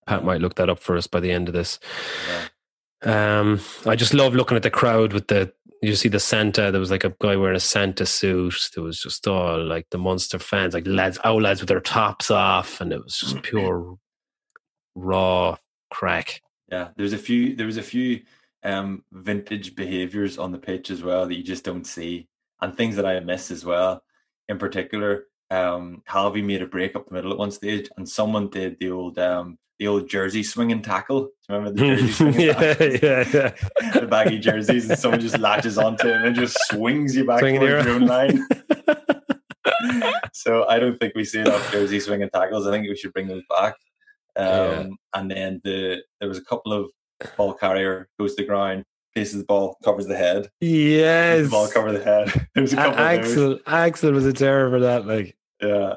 Pat might look that up for us by the end of this. yeah. Um, I just love looking at the crowd with the. You see the Santa. There was like a guy wearing a Santa suit. There was just all like the Munster fans, like lads, old lads with their tops off, and it was just [CLEARS THROAT] pure raw crack. Yeah, there's a few. There was a few um, vintage behaviors on the pitch as well that you just don't see, and things that I miss as well. In particular, um, Halvey made a break up the middle at one stage, and someone did the old um, the old jersey swinging tackle. Do you remember the jersey [LAUGHS] swinging yeah, tackle? yeah, yeah. [LAUGHS] the baggy jerseys, and someone just latches onto him and just swings you back Swinging towards your- own line. [LAUGHS] so I don't think we see enough jersey swinging tackles. I think we should bring those back. Um, Yeah. And then the there was a couple of ball carrier goes to the ground, places the ball, covers the head. yes. The ball cover the head. There was a A- couple of those. Axel, Axel was a terror for that. Like, Yeah.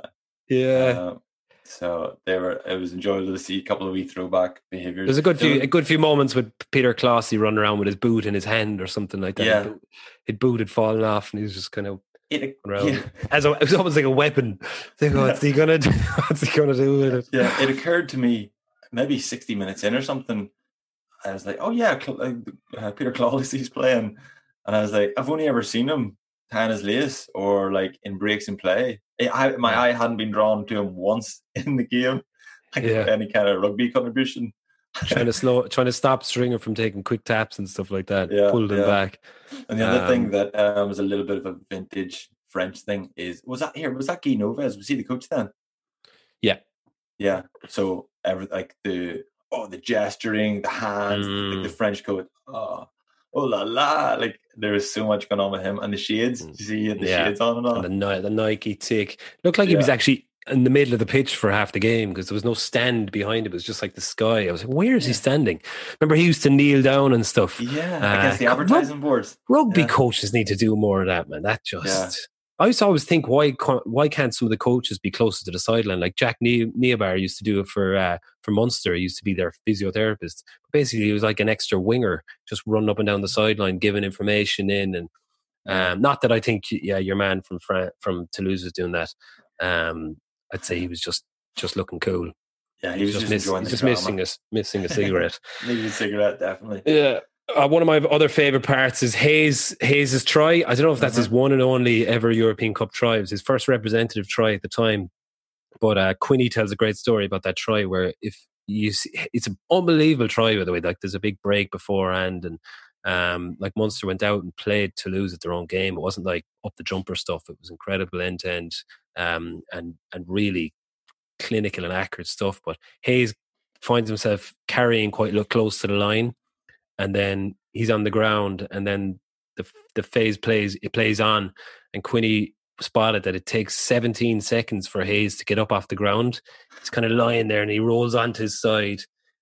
yeah. Um, so they were. It was enjoyable to see a couple of wee throwback behaviors. There's a good few, a good few moments with Peter Clohessy running around with his boot in his hand or something like that. Yeah. His boot, had fallen off, and he was just kind of It, yeah. as a, it was almost like a weapon. Like, what's [LAUGHS] he gonna do? [LAUGHS] What's he gonna do with it? yeah, it occurred to me maybe 60 minutes in or something. I was like, oh yeah, uh, Peter Clohessy's playing. And I was like, I've only ever seen him his lace or like in breaks in play. I, I- my eye hadn't been drawn to him once [LAUGHS] in the game, like Yeah. any kind of rugby contribution. trying to [LAUGHS] slow, trying to stop Stringer from taking quick taps and stuff like that. Yeah, pulled him yeah. back. And the other thing Um, that um, was a little bit of a vintage French thing is was that here was that Guy Noves? Was he the coach then? Yeah. Yeah. So every like the oh the gesturing, the hands, like the Mm. French coach. Oh, oh la la! Like there was so much going on with him and the shades. Did you see he had the Mm. Yeah. shades on and all? and the, the Nike tick looked like he was actually in the middle of the pitch for half the game because there was no stand behind it. It was just like the sky. I was like, where is he standing? Remember, he used to kneel down and stuff. yeah, Uh, against the come on. advertising boards. Rugby Yeah. coaches need to do more of that, man. That just. I used to always think why ca- why can't some of the coaches be closer to the sideline? Like Jack ne- Neobar used to do it for uh, for Munster. He used to be their physiotherapist. Basically, he was like an extra winger, just running up and down the sideline, giving information in. And um, not that I think yeah, your man from Fran- from Toulouse was doing that. Um, I'd say he was just just looking cool. Yeah, he was just, miss- he's the just missing us missing a cigarette. [LAUGHS] Needed a cigarette, definitely. Yeah. Uh, one of my other favorite parts is Hayes Hayes's try. I don't know if that's his Uh-huh. one and only ever European Cup try. It was his first representative try at the time. But uh, Quinny tells a great story about that try where if you see, it's an unbelievable try by the way. Like there's a big break beforehand and um, like Munster went out and played Toulouse at their own game. It wasn't like up the jumper stuff. It was incredible end to end um, and and really clinical and accurate stuff. But Hayes finds himself carrying quite look close to the line, and then he's on the ground, and then the the phase plays it plays on, and Quinny spotted that it takes 17 seconds for Hayes to get up off the ground. He's kind of lying there, and he rolls onto his side,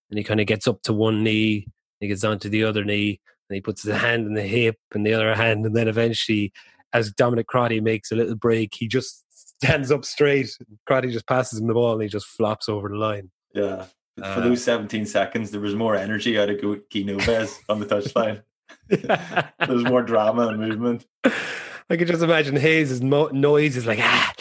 and he kind of gets up to one knee, he gets onto the other knee, and he puts his hand in the hip and the other hand, and then eventually, as Dominic Crotty makes a little break, he just stands up straight. Crotty just passes him the ball, and he just flops over the line. Yeah. But for Uh, those 17 seconds, there was more energy out of Gu- Guy Noves on the touchline. [LAUGHS] there was more drama and movement. I could just imagine Hayes' mo- noise is like, ah,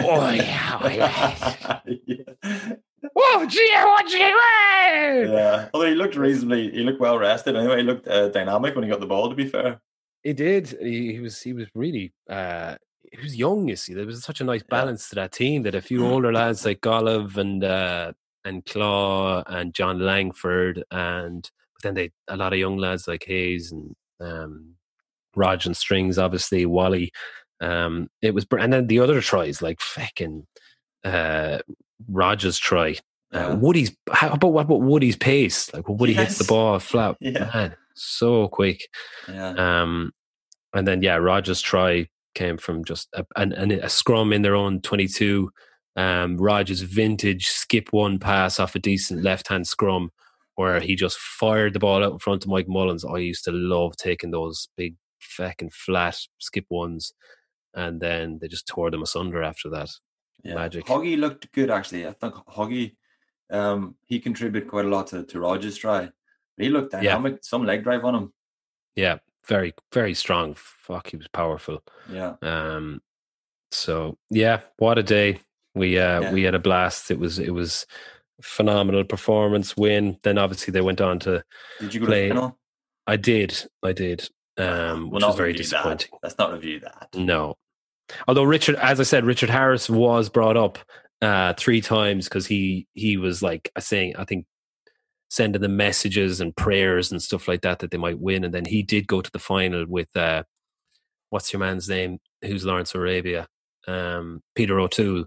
oh yeah, oh yeah. yeah. Whoa, gee, you doing? yeah. Although he looked reasonably, he looked well rested. Anyway, he looked uh, dynamic when he got the ball. To be fair, He did. He, he was. He was really. Uh, he was young. You see, there was such a nice balance to that team that a few [CLEARS THROAT] older lads like Golov and uh, and Claw and John Langford and but then they a lot of young lads like Hayes and um, Raj and Strings, obviously Wally. Um, it was, and then the other tries like fucking uh, Rogers try. Uh, Woody's how about what about Woody's pace? Like when Woody hits the ball flat, [LAUGHS] Yeah. man, so quick. yeah, Um, and then yeah, Rogers' try came from just a, an, an, a scrum in their own twenty-two. Um, Rogers' vintage skip one pass off a decent left-hand scrum, where he just fired the ball out in front of Mike Mullins. I used to love taking those big fucking flat skip ones, and then they just tore them asunder after that. yeah. magic. Hoggy looked good actually. I think Hoggy, um, he contributed quite a lot to, to Rogers' try. He looked Yeah. Some leg drive on him. Yeah, very very strong. Fuck, he was powerful. Yeah, Um, so yeah, what a day. We uh Yeah. we had a blast. It was it was phenomenal performance win. Then obviously they went on to did you go Play- to the final? I did, I did. Um We'll which was very disappointing. That. Let's not review that. No. Although Richard, as I said, Richard Harris was brought up uh three times because he he was like saying, I think sending them messages and prayers and stuff like that that they might win. And then he did go to the final with uh what's your man's name? Who's Lawrence Arabia? Um Peter O'Toole.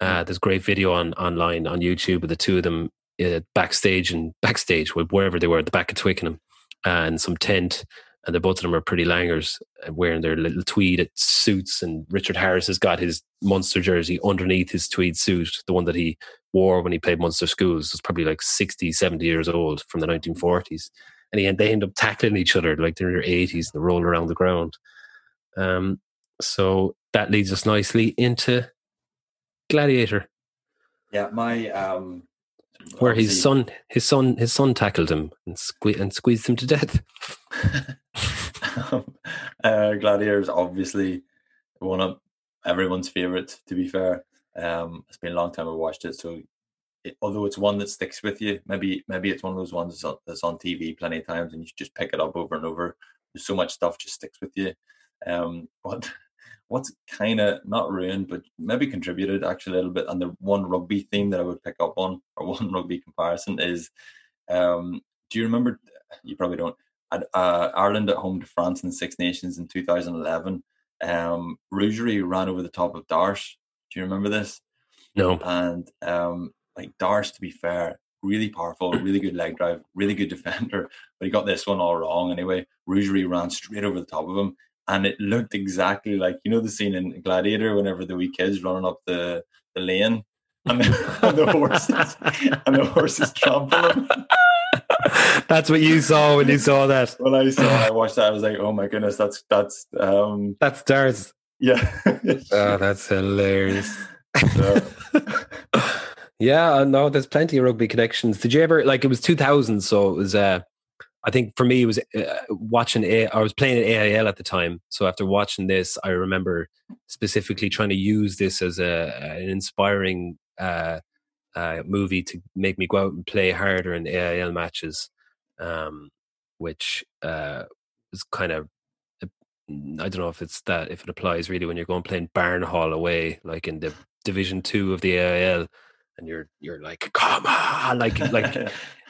Uh, there's a great video on online on YouTube of the two of them uh, backstage and backstage, wherever they were, at the back of Twickenham, and some tent, and the both of them are pretty langers, uh, wearing their little tweed suits. And Richard Harris has got his Munster jersey underneath his tweed suit, the one that he wore when he played Munster schools. It's probably like 60, 70 years old from the 1940s. And he, they end up tackling each other like they're in their 80s and they roll around the ground. Um, so that leads us nicely into Gladiator, Yeah, my um, where his son, his son, his son tackled him and, sque- and squeezed him to death. [LAUGHS] [LAUGHS] uh, is obviously one of everyone's favorites. To be fair, um, it's been a long time I've watched it, so it, although it's one that sticks with you, maybe maybe it's one of those ones that's on, that's on TV plenty of times, and you just pick it up over and over. There's so much stuff just sticks with you. Um, [LAUGHS] but what's kind of not ruined, but maybe contributed actually a little bit, and the one rugby theme that I would pick up on, [LAUGHS] or one rugby comparison is Um, do you remember? You probably don't. At, uh, Ireland at home to France in the Six Nations in 2011. Um, Rougerie ran over the top of Darsh. Do you remember this? No. And um, like Darsh, to be fair, really powerful, [CLEARS THROAT] really good leg drive, really good defender, but he got this one all wrong anyway. Rougerie ran straight over the top of him, and it looked exactly like you know the scene in Gladiator whenever the wee kids running up the, the lane and the, [LAUGHS] and the horses and the horses trample him. [LAUGHS] that's what you saw when you saw that. When I saw, I watched that. I was like, "Oh my goodness, that's that's um, That's stars." yeah." [LAUGHS] Oh, that's hilarious. yeah, I know there's plenty of rugby connections. Did you ever like it was 2000, so it was uh I think for me it was uh, watching A I was playing at AIL at the time. So after watching this, I remember specifically trying to use this as a an inspiring uh uh movie to make me go out and play harder in AIL matches. Um which uh was kind of I don't know if it's that if it applies really when you're going playing Barnhall away, like in the Division Two of the AIL, and you're you're like, come on, like like [LAUGHS] [LAUGHS]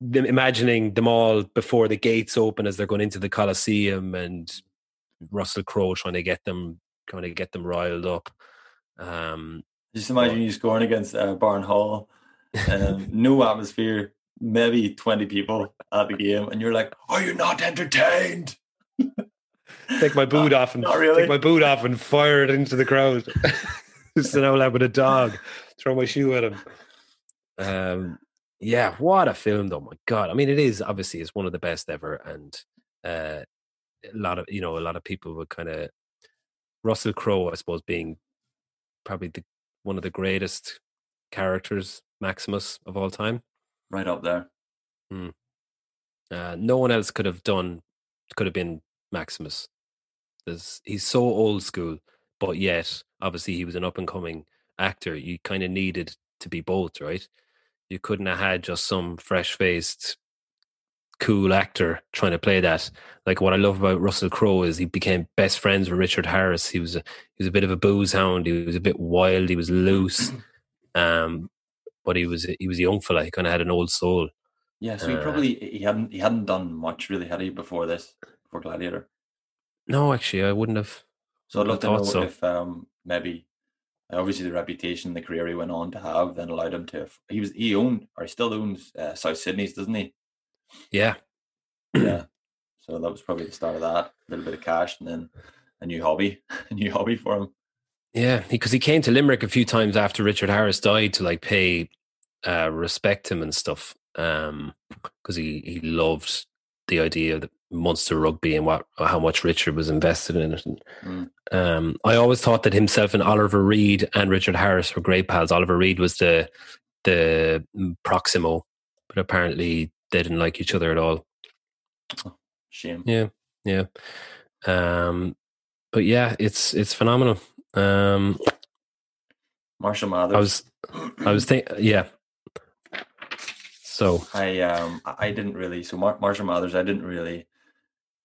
imagining them all before the gates open as they're going into the Coliseum, and Russell Crowe trying to get them trying to get them riled up. Um, Just imagine you scoring against uh, Barnhall, um, no atmosphere, maybe twenty people at the game, and you're like, "Are you not entertained?" [LAUGHS] take my boot [LAUGHS] off and really. take my boot off and fire it into the crowd. Just an old lad with a dog, throw my shoe at him. Um, yeah, what a film though! My God, I mean, it is obviously it's one of the best ever, and uh, a lot of you know a lot of people would kind of Russell Crowe, I suppose, being probably the one of the greatest characters, Maximus of all time. Right up there. Uh, no one else could have done could have been Maximus. There's, he's so old school, but yet obviously he was an up and coming actor. You kind of needed to be both, right? You couldn't have had just some fresh faced, cool actor trying to play that. Like what I love about Russell Crowe is he became best friends with Richard Harris. He was a, he was a bit of a booze hound. He was a bit wild. He was loose, [CLEARS THROAT] um, but he was he was a young fella. He kind of had an old soul. Yeah, so he Uh, probably he hadn't he hadn't done much really, had he, before this, before Gladiator. No, actually, I wouldn't have. So I'd I love to know so. if um, maybe obviously the reputation, the career he went on to have, then allowed him to. He was he owned or he still owns uh, South Sydney's, doesn't he? Yeah, Yeah. So that was probably the start of that. A little bit of cash and then a new hobby, [LAUGHS] a new hobby for him. Yeah, because he, came to Limerick a few times after Richard Harris died to like pay uh, respect him and stuff. Um, because he he loved the idea of the Munster rugby and what how much Richard was invested in it. And, Mm. um, I always thought that himself and Oliver Reed and Richard Harris were great pals. Oliver Reed was the the Proximo, but apparently they didn't like each other at all. Shame. Yeah, yeah. Um, but yeah, it's it's phenomenal. Um, Marshall Mathers. I was I [CLEARS THROAT] was think yeah. So I um I didn't really so Mar- Marshall Mathers I didn't really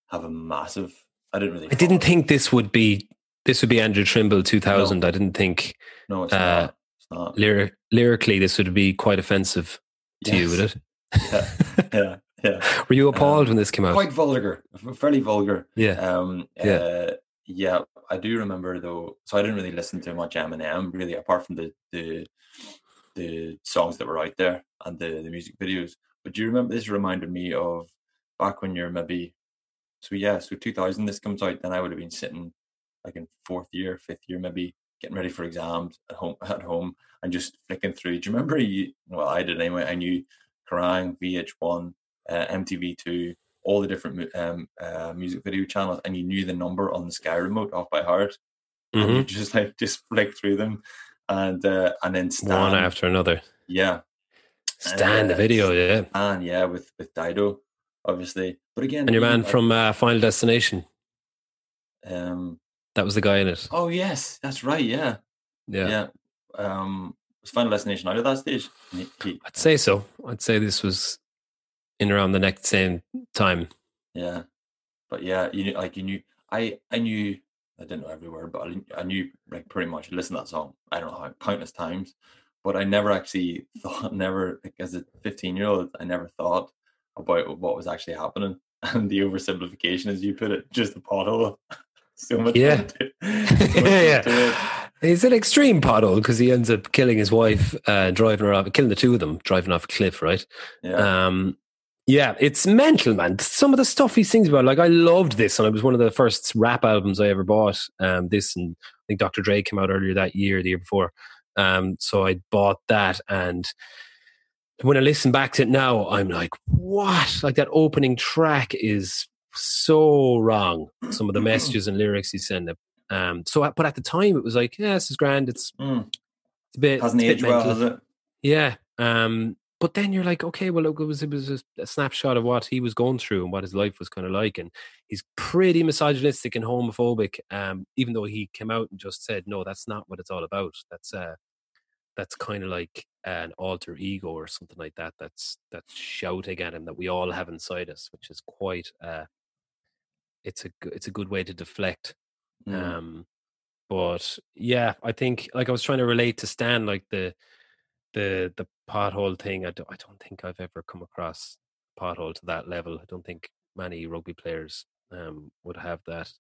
have a massive I didn't really I didn't think this would be this would be Andrew Trimble 2000. I didn't think no it's uh, not it's not lyric, lyrically this would be quite offensive to you, would it? [LAUGHS] yeah yeah yeah [LAUGHS] Were you appalled when this came out? quite vulgar fairly vulgar yeah. um Yeah. uh, yeah I do remember though so I didn't really listen to much Eminem really apart from the the the songs that were out there and the the music videos. But do you remember this reminded me of back when you're maybe so yeah so 2000 this comes out then I would have been sitting like in fourth year fifth year maybe getting ready for exams at home [LAUGHS] at home and just flicking through. Do you remember you well I did anyway I knew Kerrang VH1 uh, MTV2 all the different um, uh, music video channels and you knew the number on the sky remote off by heart. And you Mhm. just like just flick through them and uh, and then Stan, One after another. yeah Stand the Uh, video, yeah. and yeah with with Dido obviously but again And your man like, from uh, Final Destination. um That was the guy in it. oh yes that's right yeah Yeah. yeah, um was Final Destination out at that stage He- he- I'd say so. I'd say this was in around the next same time. yeah but yeah you knew like you knew I I knew I didn't know every word but I, I knew like pretty much listen to that song I don't know how countless times but I never actually [LAUGHS] thought, never like as a 15 year old, I never thought about what was actually happening. And the oversimplification, as you put it, just a pothole. [LAUGHS] so much. Yeah. [LAUGHS] so much yeah. it. It's an extreme pothole because he ends up killing his wife, uh, driving her off, killing the two of them, driving off a cliff, right? Yeah. Um, yeah, it's mental, man. Some of the stuff he sings about, like I loved this, and it was one of the first rap albums I ever bought. Um, this and I think Dr. Dre came out earlier that year, the year before. Um, so I bought that, and when I listen back to it now, I'm like, what? Like that opening track is so wrong. Some of the [CLEARS THROAT] messages and lyrics he's sending. Um, so, but at the time, it was like, yeah, this is grand. It's, Mm. it's a bit, Hasn't it's aged well, has it? Yeah. Um, but then you're like, okay, well, it was it was a, a snapshot of what he was going through and what his life was kind of like, and he's pretty misogynistic and homophobic. Um, even though he came out and just said, no, that's not what it's all about. That's uh, that's kind of like an alter ego or something like that. That's that's shouting at him that we all have inside us, which is quite uh, it's a it's a good way to deflect Mm. um, but yeah, I think like I was trying to relate to Stan, like the the the pothole thing. I don't, I don't think I've ever come across pothole to that level. I don't think many rugby players um, would have that.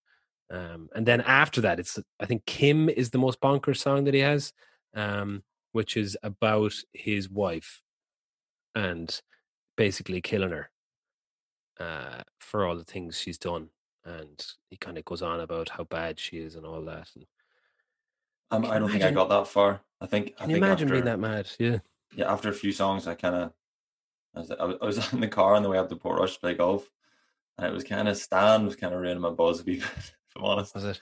Um, and then after that, it's I think Kim is the most bonkers song that he has, um, which is about his wife and basically killing her uh, for all the things she's done. And he kind of goes on about how bad she is and all that. And Um, I don't think I got that far. I think. I can you think imagine after, being that mad? Yeah. Yeah, after a few songs, I kind of. I was, I was [LAUGHS] in the car on the way up to Portrush to play golf, and it was kind of Stan was kind of ruining my buzz a [LAUGHS] bit. If I'm honest. Was it?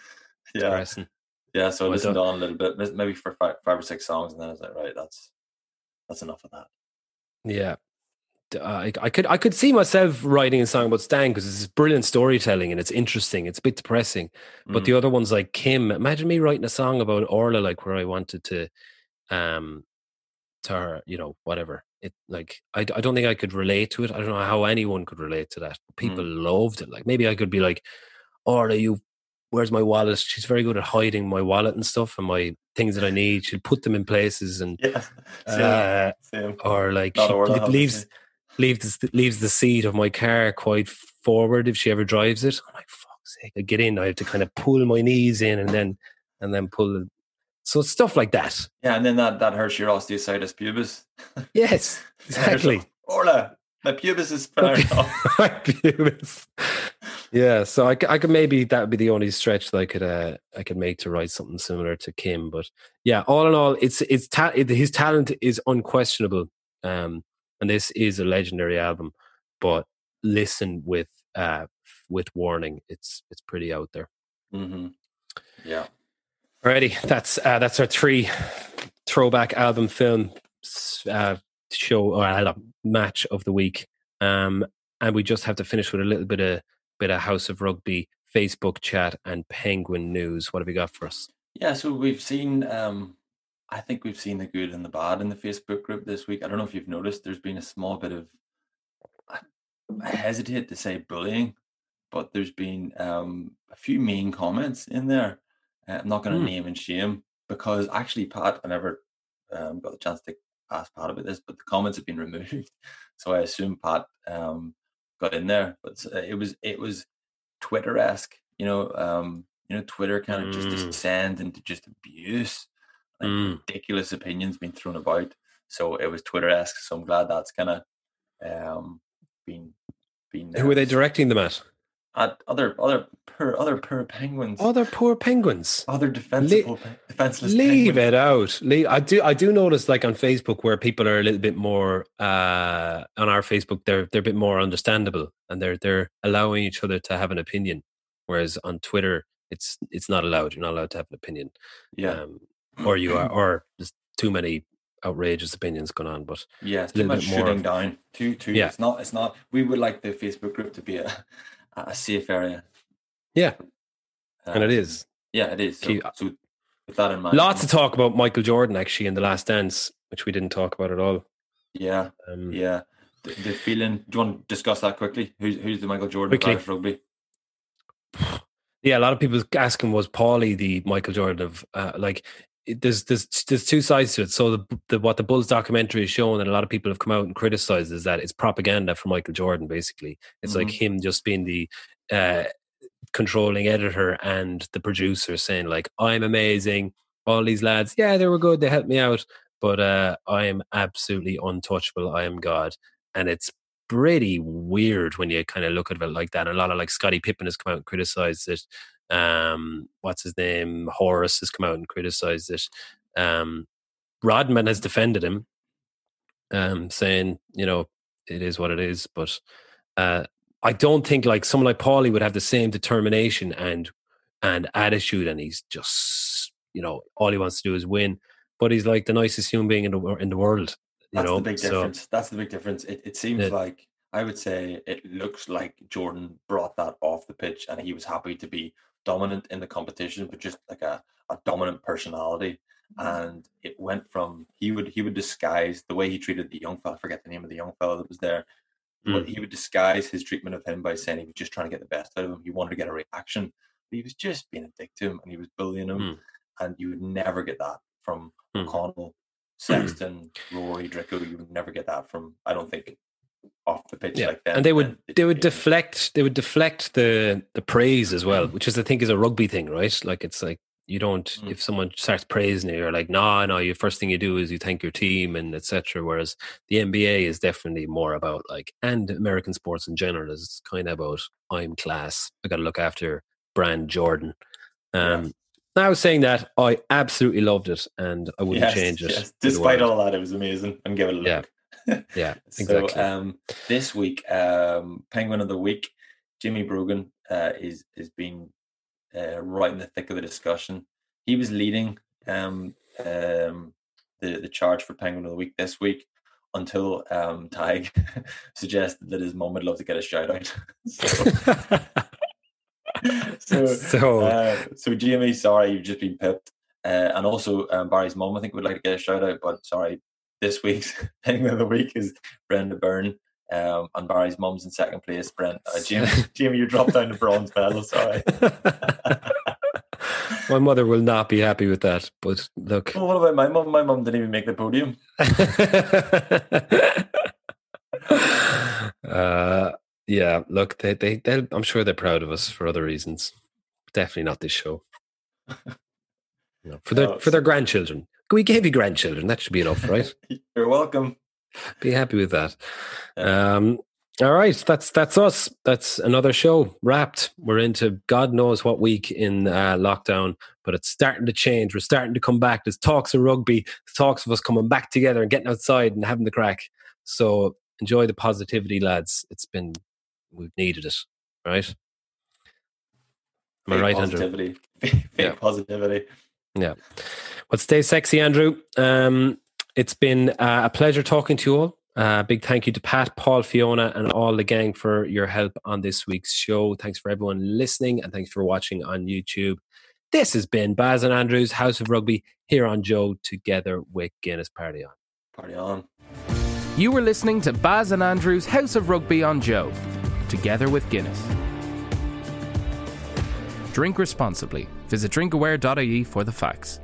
Yeah, Depressing. yeah. So I listened done. on a little bit, maybe for five, five or six songs, and then I was like, right, that's that's enough of that. Yeah. Uh, I, I could I could see myself writing a song about Stan because it's brilliant storytelling and it's interesting. It's a bit depressing, but Mm. the other ones like Kim. Imagine me writing a song about Orla, like where I wanted to, um, to her, you know, whatever. It like I, I don't think I could relate to it. I don't know how anyone could relate to that. People loved it. Like maybe I could be like, Orla, you, where's my wallet? She's very good at hiding my wallet and stuff and my things that I need. She'll put them in places and [LAUGHS] yeah, same, uh, same. or like Not she leaves obviously. Leaves the, leaves the seat of my car quite forward if she ever drives it. I'm like, fuck's sake! I get in, I have to kind of pull my knees in and then and then pull. The, so stuff like that. Yeah, and then that that hurts your osteitis pubis. [LAUGHS] Yes, exactly. Orla, my pubis is. [LAUGHS] [LAUGHS] My pubis. yeah, so I, I could maybe that would be the only stretch that I could uh, I could make to write something similar to Kim. But yeah, all in all, it's it's ta- it, his talent is unquestionable, um, and this is a legendary album. But listen with uh, with warning, it's it's pretty out there. hmm Yeah. Alrighty, that's uh, that's our three throwback album film uh, show or uh, match of the week, um, and we just have to finish with a little bit of bit of House of Rugby Facebook chat and Penguin news. What have you got for us? Yeah, so we've seen um I think we've seen the good and the bad in the Facebook group this week. I don't know if you've noticed there's been a small bit of I I hesitate to say bullying, but there's been um a few mean comments in there. Uh, I'm not going to Hmm. name and shame because actually Pat I never um, got the chance to ask Pat about this, but the comments have been [LAUGHS] removed. So I assume Pat um got in there, but it was it was Twitter esque, you know, um, you know, Twitter kind of just Mm. descend into just abuse, like Mm. ridiculous opinions being thrown about. So it was Twitter esque. So I'm glad that's kind of um been been Who are they directing them at? at other other poor other poor penguins, Other poor penguins. other defensible pe- defenseless. Leave penguins. it out. Leave, I do. I do notice, like on Facebook, where people are a little bit more uh, on our Facebook, they're they're a bit more understandable, and they're they're allowing each other to have an opinion. Whereas on Twitter, it's it's not allowed. You're not allowed to have an opinion, Yeah, um, or you are, [CLEARS THROAT] or there's too many outrageous opinions going on. But yeah, a too much shooting of- down. Too too. Yeah. It's not. It's not. We would like the Facebook group to be a a safe area. yeah, and it Um. Yeah, it is. So, Keep- so with that in mind, Lots of talk about Michael Jordan actually in the Last Dance, which we didn't talk about at all. yeah, Um, yeah. The, the feeling. Do you want to discuss that quickly? Who's who's the Michael Jordan of Quickly. Irish rugby? [SIGHS] yeah, a lot of people asking was Paulie the Michael Jordan of uh, like there's there's there's two sides to it. So the, the what the Bulls documentary is showing, and a lot of people have come out and criticized, is that it's propaganda for Michael Jordan. Basically, it's mm-hmm. like him just being the uh, controlling editor and the producer saying like, "I'm amazing." All these lads, yeah, they were good. They helped me out, but uh, I am absolutely untouchable. I am God, and it's pretty weird when you kind of look at it like that. And a lot of like Scottie Pippen has come out and criticized it. Um, what's his name? Horace has come out and criticized it. Um, Rodman has defended him, um, saying, you know, it is what it is. But uh, I don't think like someone like Paulie would have the same determination and and attitude, and he's just, you know, all he wants to do is win. But he's like the nicest human being in the in the world. That's know? the big difference. So, That's the big difference. It, it seems it, like I would say it looks like Jordan brought that off the pitch, and he was happy to be dominant in the competition, but just like a, a dominant personality. Mm-hmm. And it went from he would he would disguise the way he treated the young fella. I forget the name of the young fella that was there. Mm. But he would disguise his treatment of him by saying he was just trying to get the best out of him. He wanted to get a reaction. But he was just being a dick to him and he was bullying him. Mm. And you would never get that from mm. O'Connell, Sexton, Rory, Dricko. You would never get that from I don't think off the pitch yeah. like that. And they would they would deflect they would deflect the the praise as well, mm-hmm. which is I think is a rugby thing, right? Like it's like you don't mm. if someone starts praising you, you're like, no, no, you first thing you do is you thank your team and etc. Whereas the NBA is definitely more about like and American sports in general is kind of about I'm class. I gotta look after brand Jordan. Um yeah. Now saying that, I absolutely loved it and I wouldn't yes, change it. Yes. Despite all that, it was amazing and give it a look. Yeah. Yeah, [LAUGHS] exactly. So um, this week, um, Penguin of the Week, Jimmy Brogan uh, is is being uh, right in the thick of the discussion. He was leading um, um, the the charge for Penguin of the Week this week until um, Tadhg [LAUGHS] suggested that his mom would love to get a shout out. [LAUGHS] so, so, so, uh, so Jimmy, sorry, you've just been pipped. Uh, and also um, Barry's mom, I think, would like to get a shout out, but sorry, this week's [LAUGHS] Penguin of the Week is Brenda Beirne. Um, and Barry's mum's in second place. Brent, uh, Jimmy, [LAUGHS] [LAUGHS] Jimmy, you dropped down to bronze medal. Sorry. my mother will not be happy with that. But look, well, what about my mum? My mum didn't even make the podium. uh, yeah, look, they, they, they, I'm sure they're proud of us for other reasons. Definitely not this show. No, for their, for their grandchildren. We gave you grandchildren. That should be enough, right? [LAUGHS] You're welcome. Be happy with that. Um, all right, that's that's us. That's another show wrapped. We're into God knows what week in uh, lockdown, but it's starting to change. We're starting to come back. There's talks of rugby, talks of us coming back together and getting outside and having the crack. So enjoy the positivity, lads. It's been we've needed it, right? Am I right, positivity. Andrew? [LAUGHS] Fake yeah. positivity. Yeah. Well, stay sexy, Andrew. Um, it's been uh, a pleasure talking to you all. Uh, big thank you to Pat, Paul, Fiona, and all the gang for your help on this week's show. Thanks for everyone listening and thanks for watching on YouTube. This has been Baz and Andrews House of Rugby here on Joe together with Guinness Party On. Party on. You were listening to Baz and Andrews House of Rugby on Joe together with Guinness. Drink responsibly. Visit drinkaware.ie for the facts.